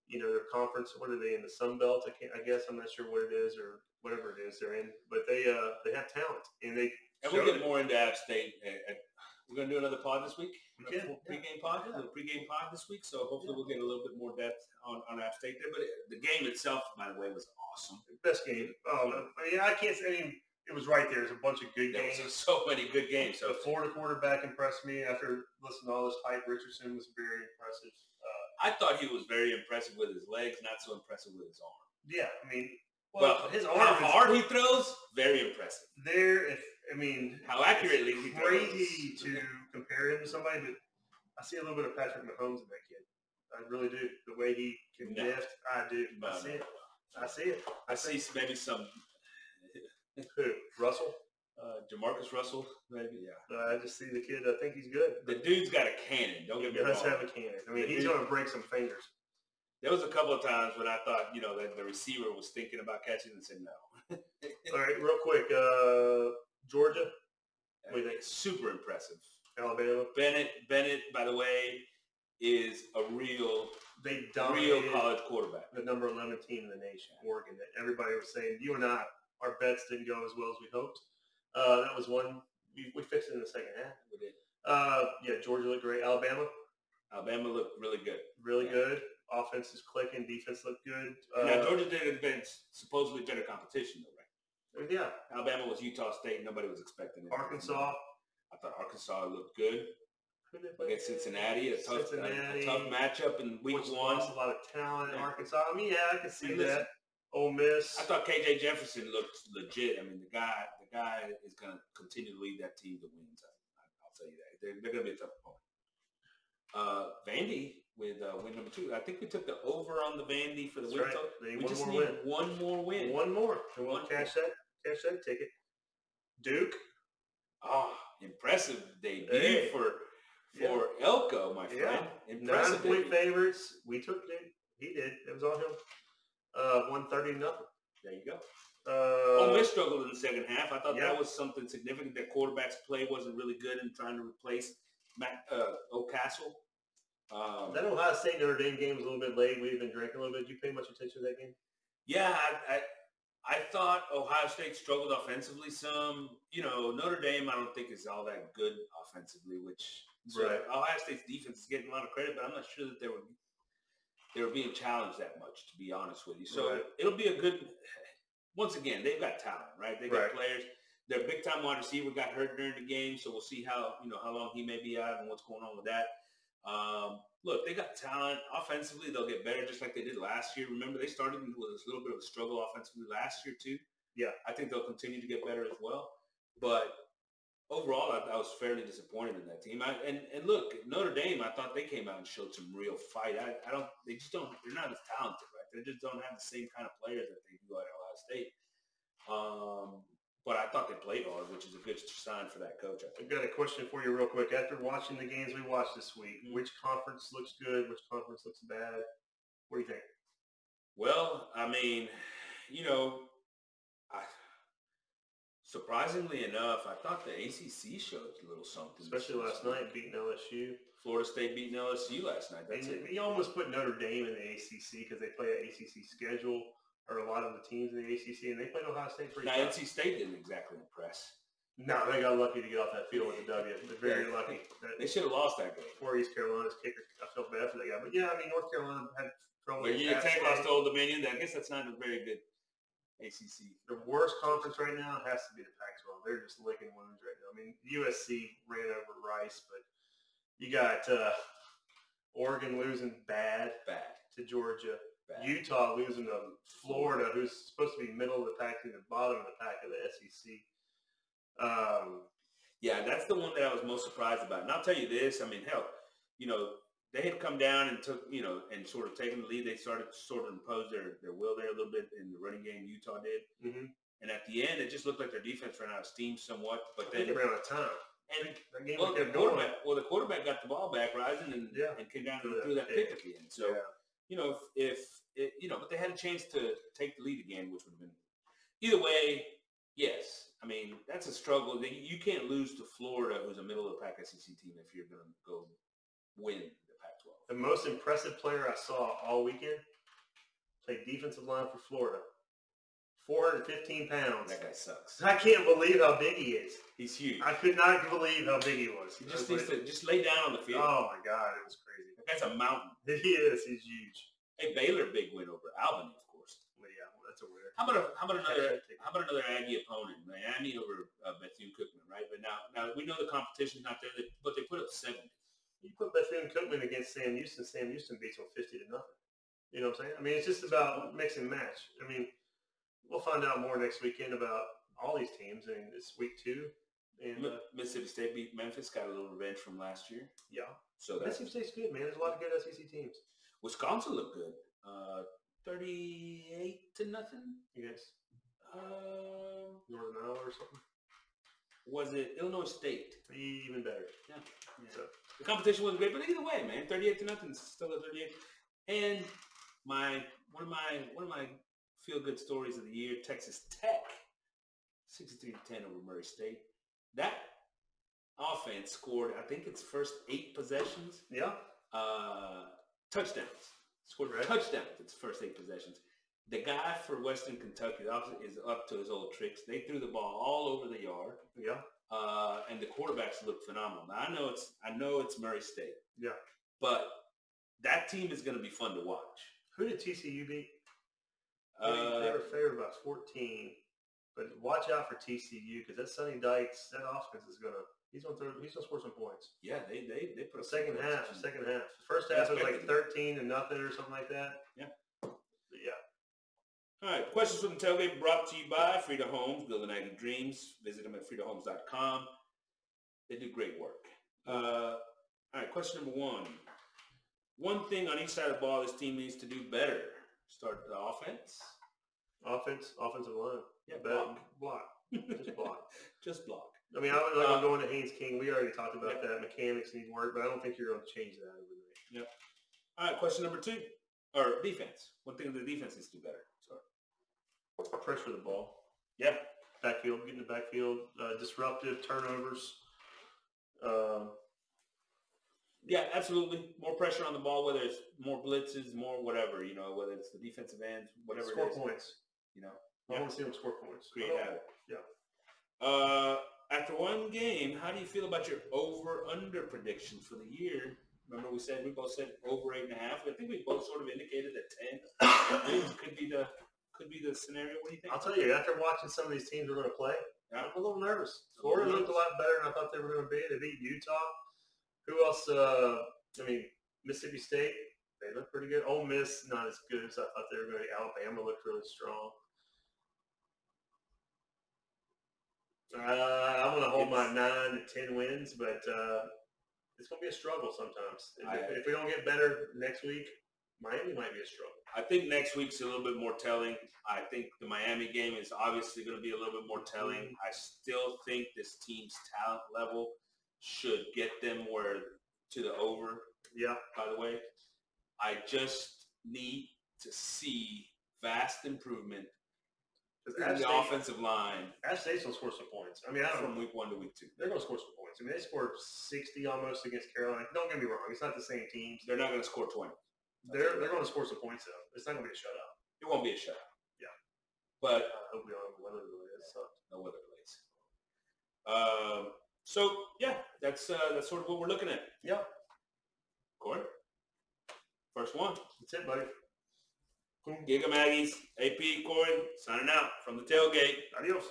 [SPEAKER 2] you know, their conference. What are they in the Sun Belt? I can't. I guess I'm not sure what it is or whatever it is they're in. But they uh they have talent and they.
[SPEAKER 1] And we'll get
[SPEAKER 2] it.
[SPEAKER 1] more into App State. uh, uh, We're going to do another pod this week.
[SPEAKER 2] We can,
[SPEAKER 1] A Pre-game pod.
[SPEAKER 2] Yeah.
[SPEAKER 1] Pre-game pod this week. So hopefully we'll get a little bit more depth on, on App State there. But it, the game itself, by the way, was awesome.
[SPEAKER 2] Best game. Oh, I mean, I can't say. I mean, it was right there. There's a bunch of good
[SPEAKER 1] There was
[SPEAKER 2] games.
[SPEAKER 1] so many good games. So
[SPEAKER 2] The Florida quarterback impressed me after listening to all this hype. Richardson was very impressive. Uh,
[SPEAKER 1] I thought he was very impressive with his legs, not so impressive with his arm.
[SPEAKER 2] yeah, I mean,
[SPEAKER 1] Well,
[SPEAKER 2] his
[SPEAKER 1] how
[SPEAKER 2] arm is
[SPEAKER 1] hard he throws, very impressive.
[SPEAKER 2] there. If I mean,
[SPEAKER 1] How accurately he throws.
[SPEAKER 2] crazy to compare him to somebody, but I see a little bit of Patrick Mahomes in that kid. I really do. The way he can
[SPEAKER 1] No.
[SPEAKER 2] lift, I do.
[SPEAKER 1] No,
[SPEAKER 2] I see
[SPEAKER 1] no,
[SPEAKER 2] it. I see it.
[SPEAKER 1] I see maybe some
[SPEAKER 2] Who? Russell.
[SPEAKER 1] uh, Jamarcus Russell, maybe, yeah.
[SPEAKER 2] Uh, I just see the kid. I think he's good.
[SPEAKER 1] The dude's got a cannon. Don't
[SPEAKER 2] He
[SPEAKER 1] get me wrong.
[SPEAKER 2] He does have a cannon. I mean,
[SPEAKER 1] The
[SPEAKER 2] he's going to break some fingers.
[SPEAKER 1] There was a couple of times when I thought, you know, that the receiver was thinking about catching and said no.
[SPEAKER 2] All right, real quick. Uh, Georgia, you think?
[SPEAKER 1] Super impressive.
[SPEAKER 2] Alabama.
[SPEAKER 1] Bennett, Bennett, by the way, is a real,
[SPEAKER 2] They
[SPEAKER 1] real college quarterback.
[SPEAKER 2] the number 11 team in the nation, Oregon. That everybody was saying, you and I, our bets didn't go as well as we hoped. Uh, that was one. We, we fixed it in the second half.
[SPEAKER 1] We did.
[SPEAKER 2] Uh, yeah, Georgia looked great. Alabama,
[SPEAKER 1] Alabama looked really good.
[SPEAKER 2] really
[SPEAKER 1] Yeah.
[SPEAKER 2] good. Offense is clicking. Defense looked good. Uh,
[SPEAKER 1] now Georgia did advance supposedly better competition though, right?
[SPEAKER 2] yeah,
[SPEAKER 1] Alabama was Utah State. Nobody was expecting it.
[SPEAKER 2] Arkansas.
[SPEAKER 1] I thought Arkansas looked good
[SPEAKER 2] Who did they play?
[SPEAKER 1] against Cincinnati. A tough,
[SPEAKER 2] Cincinnati,
[SPEAKER 1] a tough matchup in week
[SPEAKER 2] which
[SPEAKER 1] one.
[SPEAKER 2] lost a lot of talent.
[SPEAKER 1] Yeah.
[SPEAKER 2] Arkansas. I mean, yeah, I can see
[SPEAKER 1] listen.
[SPEAKER 2] that. Ole Miss.
[SPEAKER 1] I thought KJ Jefferson looked legit. I mean, the guy, the guy is going to continue to lead that team to wins. I, I, I'll tell you that they're, they're going to be a tough opponent. Uh, Vandy with uh, win number two. I think we took the over on the Vandy for the
[SPEAKER 2] That's
[SPEAKER 1] win
[SPEAKER 2] right. They
[SPEAKER 1] We
[SPEAKER 2] one
[SPEAKER 1] just
[SPEAKER 2] more
[SPEAKER 1] need
[SPEAKER 2] win.
[SPEAKER 1] one more win.
[SPEAKER 2] One more. And we'll
[SPEAKER 1] One
[SPEAKER 2] cash that. Cash that ticket. Duke.
[SPEAKER 1] Ah, impressive debut
[SPEAKER 2] Hey.
[SPEAKER 1] for
[SPEAKER 2] Yeah.
[SPEAKER 1] for Elko, my
[SPEAKER 2] Yeah.
[SPEAKER 1] friend.
[SPEAKER 2] Nine point favorites. We took it. He did. It was all him. Uh, one thirty nothing.
[SPEAKER 1] There you go.
[SPEAKER 2] Uh,
[SPEAKER 1] Ole Miss struggled in the second half. I thought
[SPEAKER 2] yeah.
[SPEAKER 1] that was something significant. That quarterback's play wasn't really good in trying to replace Matt uh, O'Castle. Um,
[SPEAKER 2] that Ohio State Notre Dame game was a little bit late. We've been drinking a little bit. Did you pay much attention to that game?
[SPEAKER 1] yeah, I, I I thought Ohio State struggled offensively some. You know, Notre Dame I don't think is all that good offensively, which so
[SPEAKER 2] Right.
[SPEAKER 1] Ohio State's defense is getting a lot of credit, but I'm not sure that they were they were being challenged that much, to be honest with you. So
[SPEAKER 2] Right.
[SPEAKER 1] it'll be a good. Once again, they've got talent, right? They got
[SPEAKER 2] Right.
[SPEAKER 1] players. Their big time wide receiver got hurt during the game, so we'll see how you know how long he may be out and what's going on with that. Um, look, they got talent. Offensively, they'll get better just like they did last year. Remember, they started with a little bit of a struggle offensively last year too.
[SPEAKER 2] Yeah.
[SPEAKER 1] I think they'll continue to get better as well. But overall, I, I was fairly disappointed in that team. I, and and look, Notre Dame, I thought they came out and showed some real fight. I, I don't. They just don't. They're not as talented, right? They just don't have the same kind of players that they do at Ohio State. Um, but I thought they played hard, which is a good sign for that coach. I.
[SPEAKER 2] I've got a question for you real quick. After watching the games we watched this week,
[SPEAKER 1] Mhm.
[SPEAKER 2] which conference looks good? Which conference looks bad? What do you think?
[SPEAKER 1] Well, I mean, you know, I, surprisingly enough, I thought the ACC showed a little something.
[SPEAKER 2] Especially last night, beating LSU.
[SPEAKER 1] Florida State beating LSU last night. That's
[SPEAKER 2] And
[SPEAKER 1] it.
[SPEAKER 2] you almost put Notre Dame in the ACC because they play an ACC schedule, or a lot of the teams in the ACC, and they played Ohio State pretty
[SPEAKER 1] Now,
[SPEAKER 2] tough.
[SPEAKER 1] NC State didn't exactly impress.
[SPEAKER 2] No, they got lucky to get off that field with the W. They're very
[SPEAKER 1] Yeah.
[SPEAKER 2] lucky. That,
[SPEAKER 1] They should have lost that game.
[SPEAKER 2] poor East Carolina's kicker, I felt bad for that guy. But yeah, I mean, North Carolina had trouble.
[SPEAKER 1] Virginia
[SPEAKER 2] App
[SPEAKER 1] Tech lost to Old Dominion. I guess that's not a very good ACC.
[SPEAKER 2] The worst conference right now has to be the Pac-12. They're just licking wounds right now. I mean, USC ran over Rice Rice, but you got uh, Oregon losing bad
[SPEAKER 1] Bad.
[SPEAKER 2] to Georgia. Utah losing to Florida, who's supposed to be middle of the pack to the bottom of the pack of the SEC. Um,
[SPEAKER 1] Yeah, that's the one that I was most surprised about. And I'll tell you this, I mean, hell, you know, they had come down and took, you know, and sort of taken the lead. They started to sort of impose their, their will there a little bit in the running game Utah did.
[SPEAKER 2] mhm.
[SPEAKER 1] And at the end, it just looked like their defense ran out of steam somewhat. But then,
[SPEAKER 2] they ran out of time.
[SPEAKER 1] and
[SPEAKER 2] That game
[SPEAKER 1] well, the quarterback, well, the quarterback got the ball back rising and,
[SPEAKER 2] Yeah.
[SPEAKER 1] and came down and threw that
[SPEAKER 2] pick.
[SPEAKER 1] pick at the end. So,
[SPEAKER 2] yeah.
[SPEAKER 1] You know, if, if it, you know, but they had a chance to take the lead again, which would have been either way. Yes, I mean that's a struggle. You can't lose to Florida, who's a middle of the pack SEC team, if you're going to go win the Pac-12.
[SPEAKER 2] The most impressive player I saw all weekend played defensive line for Florida. 415 pounds.
[SPEAKER 1] That guy sucks.
[SPEAKER 2] I can't believe how big he is.
[SPEAKER 1] He's huge.
[SPEAKER 2] I could not believe how big he was.
[SPEAKER 1] He just needs to just lay down on the field.
[SPEAKER 2] oh my God, it was crazy.
[SPEAKER 1] that guy's a mountain.
[SPEAKER 2] He is. He's huge.
[SPEAKER 1] Hey, Baylor big win over Albany, of course.
[SPEAKER 2] Well, yeah, well, that's a weird.
[SPEAKER 1] How about a, how about another how about another Aggie opponent? Miami over uh, Bethune Cookman, right? But now now we know the competition's not there, but they put up seventy.
[SPEAKER 2] You put Bethune Cookman against Sam Houston. Sam Houston beats them 50 to nothing. You know what I'm saying? I mean, it's just about mix and match. I mean, we'll find out more next weekend about all these teams. I mean, it's week two. And uh,
[SPEAKER 1] Mississippi State beat Memphis, got a little revenge from last year.
[SPEAKER 2] yeah,
[SPEAKER 1] So that's
[SPEAKER 2] Mississippi State's good, man. There's a lot of good SEC teams.
[SPEAKER 1] Wisconsin looked good. Uh, 38 to nothing.
[SPEAKER 2] Against
[SPEAKER 1] Um,
[SPEAKER 2] Northern Iowa or something.
[SPEAKER 1] was it Illinois State?
[SPEAKER 2] Even better.
[SPEAKER 1] Yeah.
[SPEAKER 2] So,
[SPEAKER 1] The competition wasn't great, but either way, man, 38 to nothing, still a 38. And my one of my one of my feel good stories of the year, Texas Tech, 63 to 10 over Murray State. That offense scored, I think it's first eight possessions,
[SPEAKER 2] yeah.
[SPEAKER 1] uh, touchdowns. Scored
[SPEAKER 2] Right.
[SPEAKER 1] touchdowns its first eight possessions. The guy for Western Kentucky is up to his old tricks. They threw the ball all over the yard,
[SPEAKER 2] Yeah.
[SPEAKER 1] uh, and the quarterbacks looked phenomenal. Now, I know it's I know it's Murray State,
[SPEAKER 2] Yeah.
[SPEAKER 1] but that team is going to be fun to watch.
[SPEAKER 2] Who did TCU beat?
[SPEAKER 1] Uh,
[SPEAKER 2] they were favored by 14. But watch out for TCU because that Sonny Dykes, that offense is gonna he's gonna throw he's gonna score some points.
[SPEAKER 1] yeah, they they they put
[SPEAKER 2] second half, second half. First half was like 13 to nothing or something like that.
[SPEAKER 1] Yeah.
[SPEAKER 2] Yeah.
[SPEAKER 1] All right, questions from the tailgate brought to you by Frida Homes, building Aggie dreams. Visit them at fridahomes.com. They do great work. Uh, all right, question number one. One thing on each side of the ball this team needs to do better. Start the offense.
[SPEAKER 2] Offense, offensive line.
[SPEAKER 1] Yeah,
[SPEAKER 2] Bet- block. Just block.
[SPEAKER 1] Just block.
[SPEAKER 2] I mean, I like,
[SPEAKER 1] Uh,
[SPEAKER 2] I'm going to Haynes King. We already talked about
[SPEAKER 1] Yeah.
[SPEAKER 2] that. Mechanics need work, but I don't think you're going to change that overnight.
[SPEAKER 1] All right, question number two. Or defense. One thing the defense needs to do better. Sorry.
[SPEAKER 2] Pressure the ball.
[SPEAKER 1] Yeah.
[SPEAKER 2] Backfield, get in the backfield. Uh, disruptive turnovers. Um,
[SPEAKER 1] Yeah, absolutely. More pressure on the ball, whether it's more blitzes, more whatever, you know, whether it's the defensive ends, whatever
[SPEAKER 2] score
[SPEAKER 1] it is.
[SPEAKER 2] points.
[SPEAKER 1] You know,
[SPEAKER 2] I want to see them score points.
[SPEAKER 1] create
[SPEAKER 2] Oh,
[SPEAKER 1] havoc.
[SPEAKER 2] yeah.
[SPEAKER 1] Uh, after one game, how do you feel about your over/under predictions for the year? Remember, we said we both said over eight and a half. I think we both sort of indicated that ten could be the could be the scenario. What do you think?
[SPEAKER 2] I'll tell you, after watching some of these teams we're going to play,
[SPEAKER 1] Yeah.
[SPEAKER 2] I'm a little nervous. Florida looked a lot better than I thought they were going to be. They beat Utah. Who else? Uh, I mean, Mississippi State. They look pretty good. Ole Miss not as good as I thought they were going to be. Alabama looked really strong. Uh, I'm going to hold my nine to ten wins, but uh, it's going to be a struggle sometimes. If,
[SPEAKER 1] I-
[SPEAKER 2] if we don't get better next week, Miami might be a struggle.
[SPEAKER 1] I think next week's a little bit more telling. I think the Miami game is obviously going to be a little bit more telling. I still think this team's talent level should get them where to the over.
[SPEAKER 2] Yeah,
[SPEAKER 1] By the way, I just need to see vast improvement
[SPEAKER 2] because
[SPEAKER 1] the
[SPEAKER 2] State,
[SPEAKER 1] offensive line
[SPEAKER 2] App State's going to score some points. I mean, I don't
[SPEAKER 1] from week one to week two.
[SPEAKER 2] they're going to score some points. I mean, they scored 60 almost against Carolina. Don't get me wrong; it's not the same teams.
[SPEAKER 1] They're not going to score 20.
[SPEAKER 2] They're they're going to score some points though. It's not going to be a shutout.
[SPEAKER 1] It won't be a shutout.
[SPEAKER 2] Yeah.
[SPEAKER 1] But
[SPEAKER 2] I hope we don't have weather delay. That sucks.
[SPEAKER 1] no other place. Um, so yeah, that's uh, that's sort of what we're looking at.
[SPEAKER 2] Yeah,
[SPEAKER 1] Corey, first one.
[SPEAKER 2] that's it, buddy.
[SPEAKER 1] Giga Maggies, AP Coin signing out from the tailgate.
[SPEAKER 2] Adios.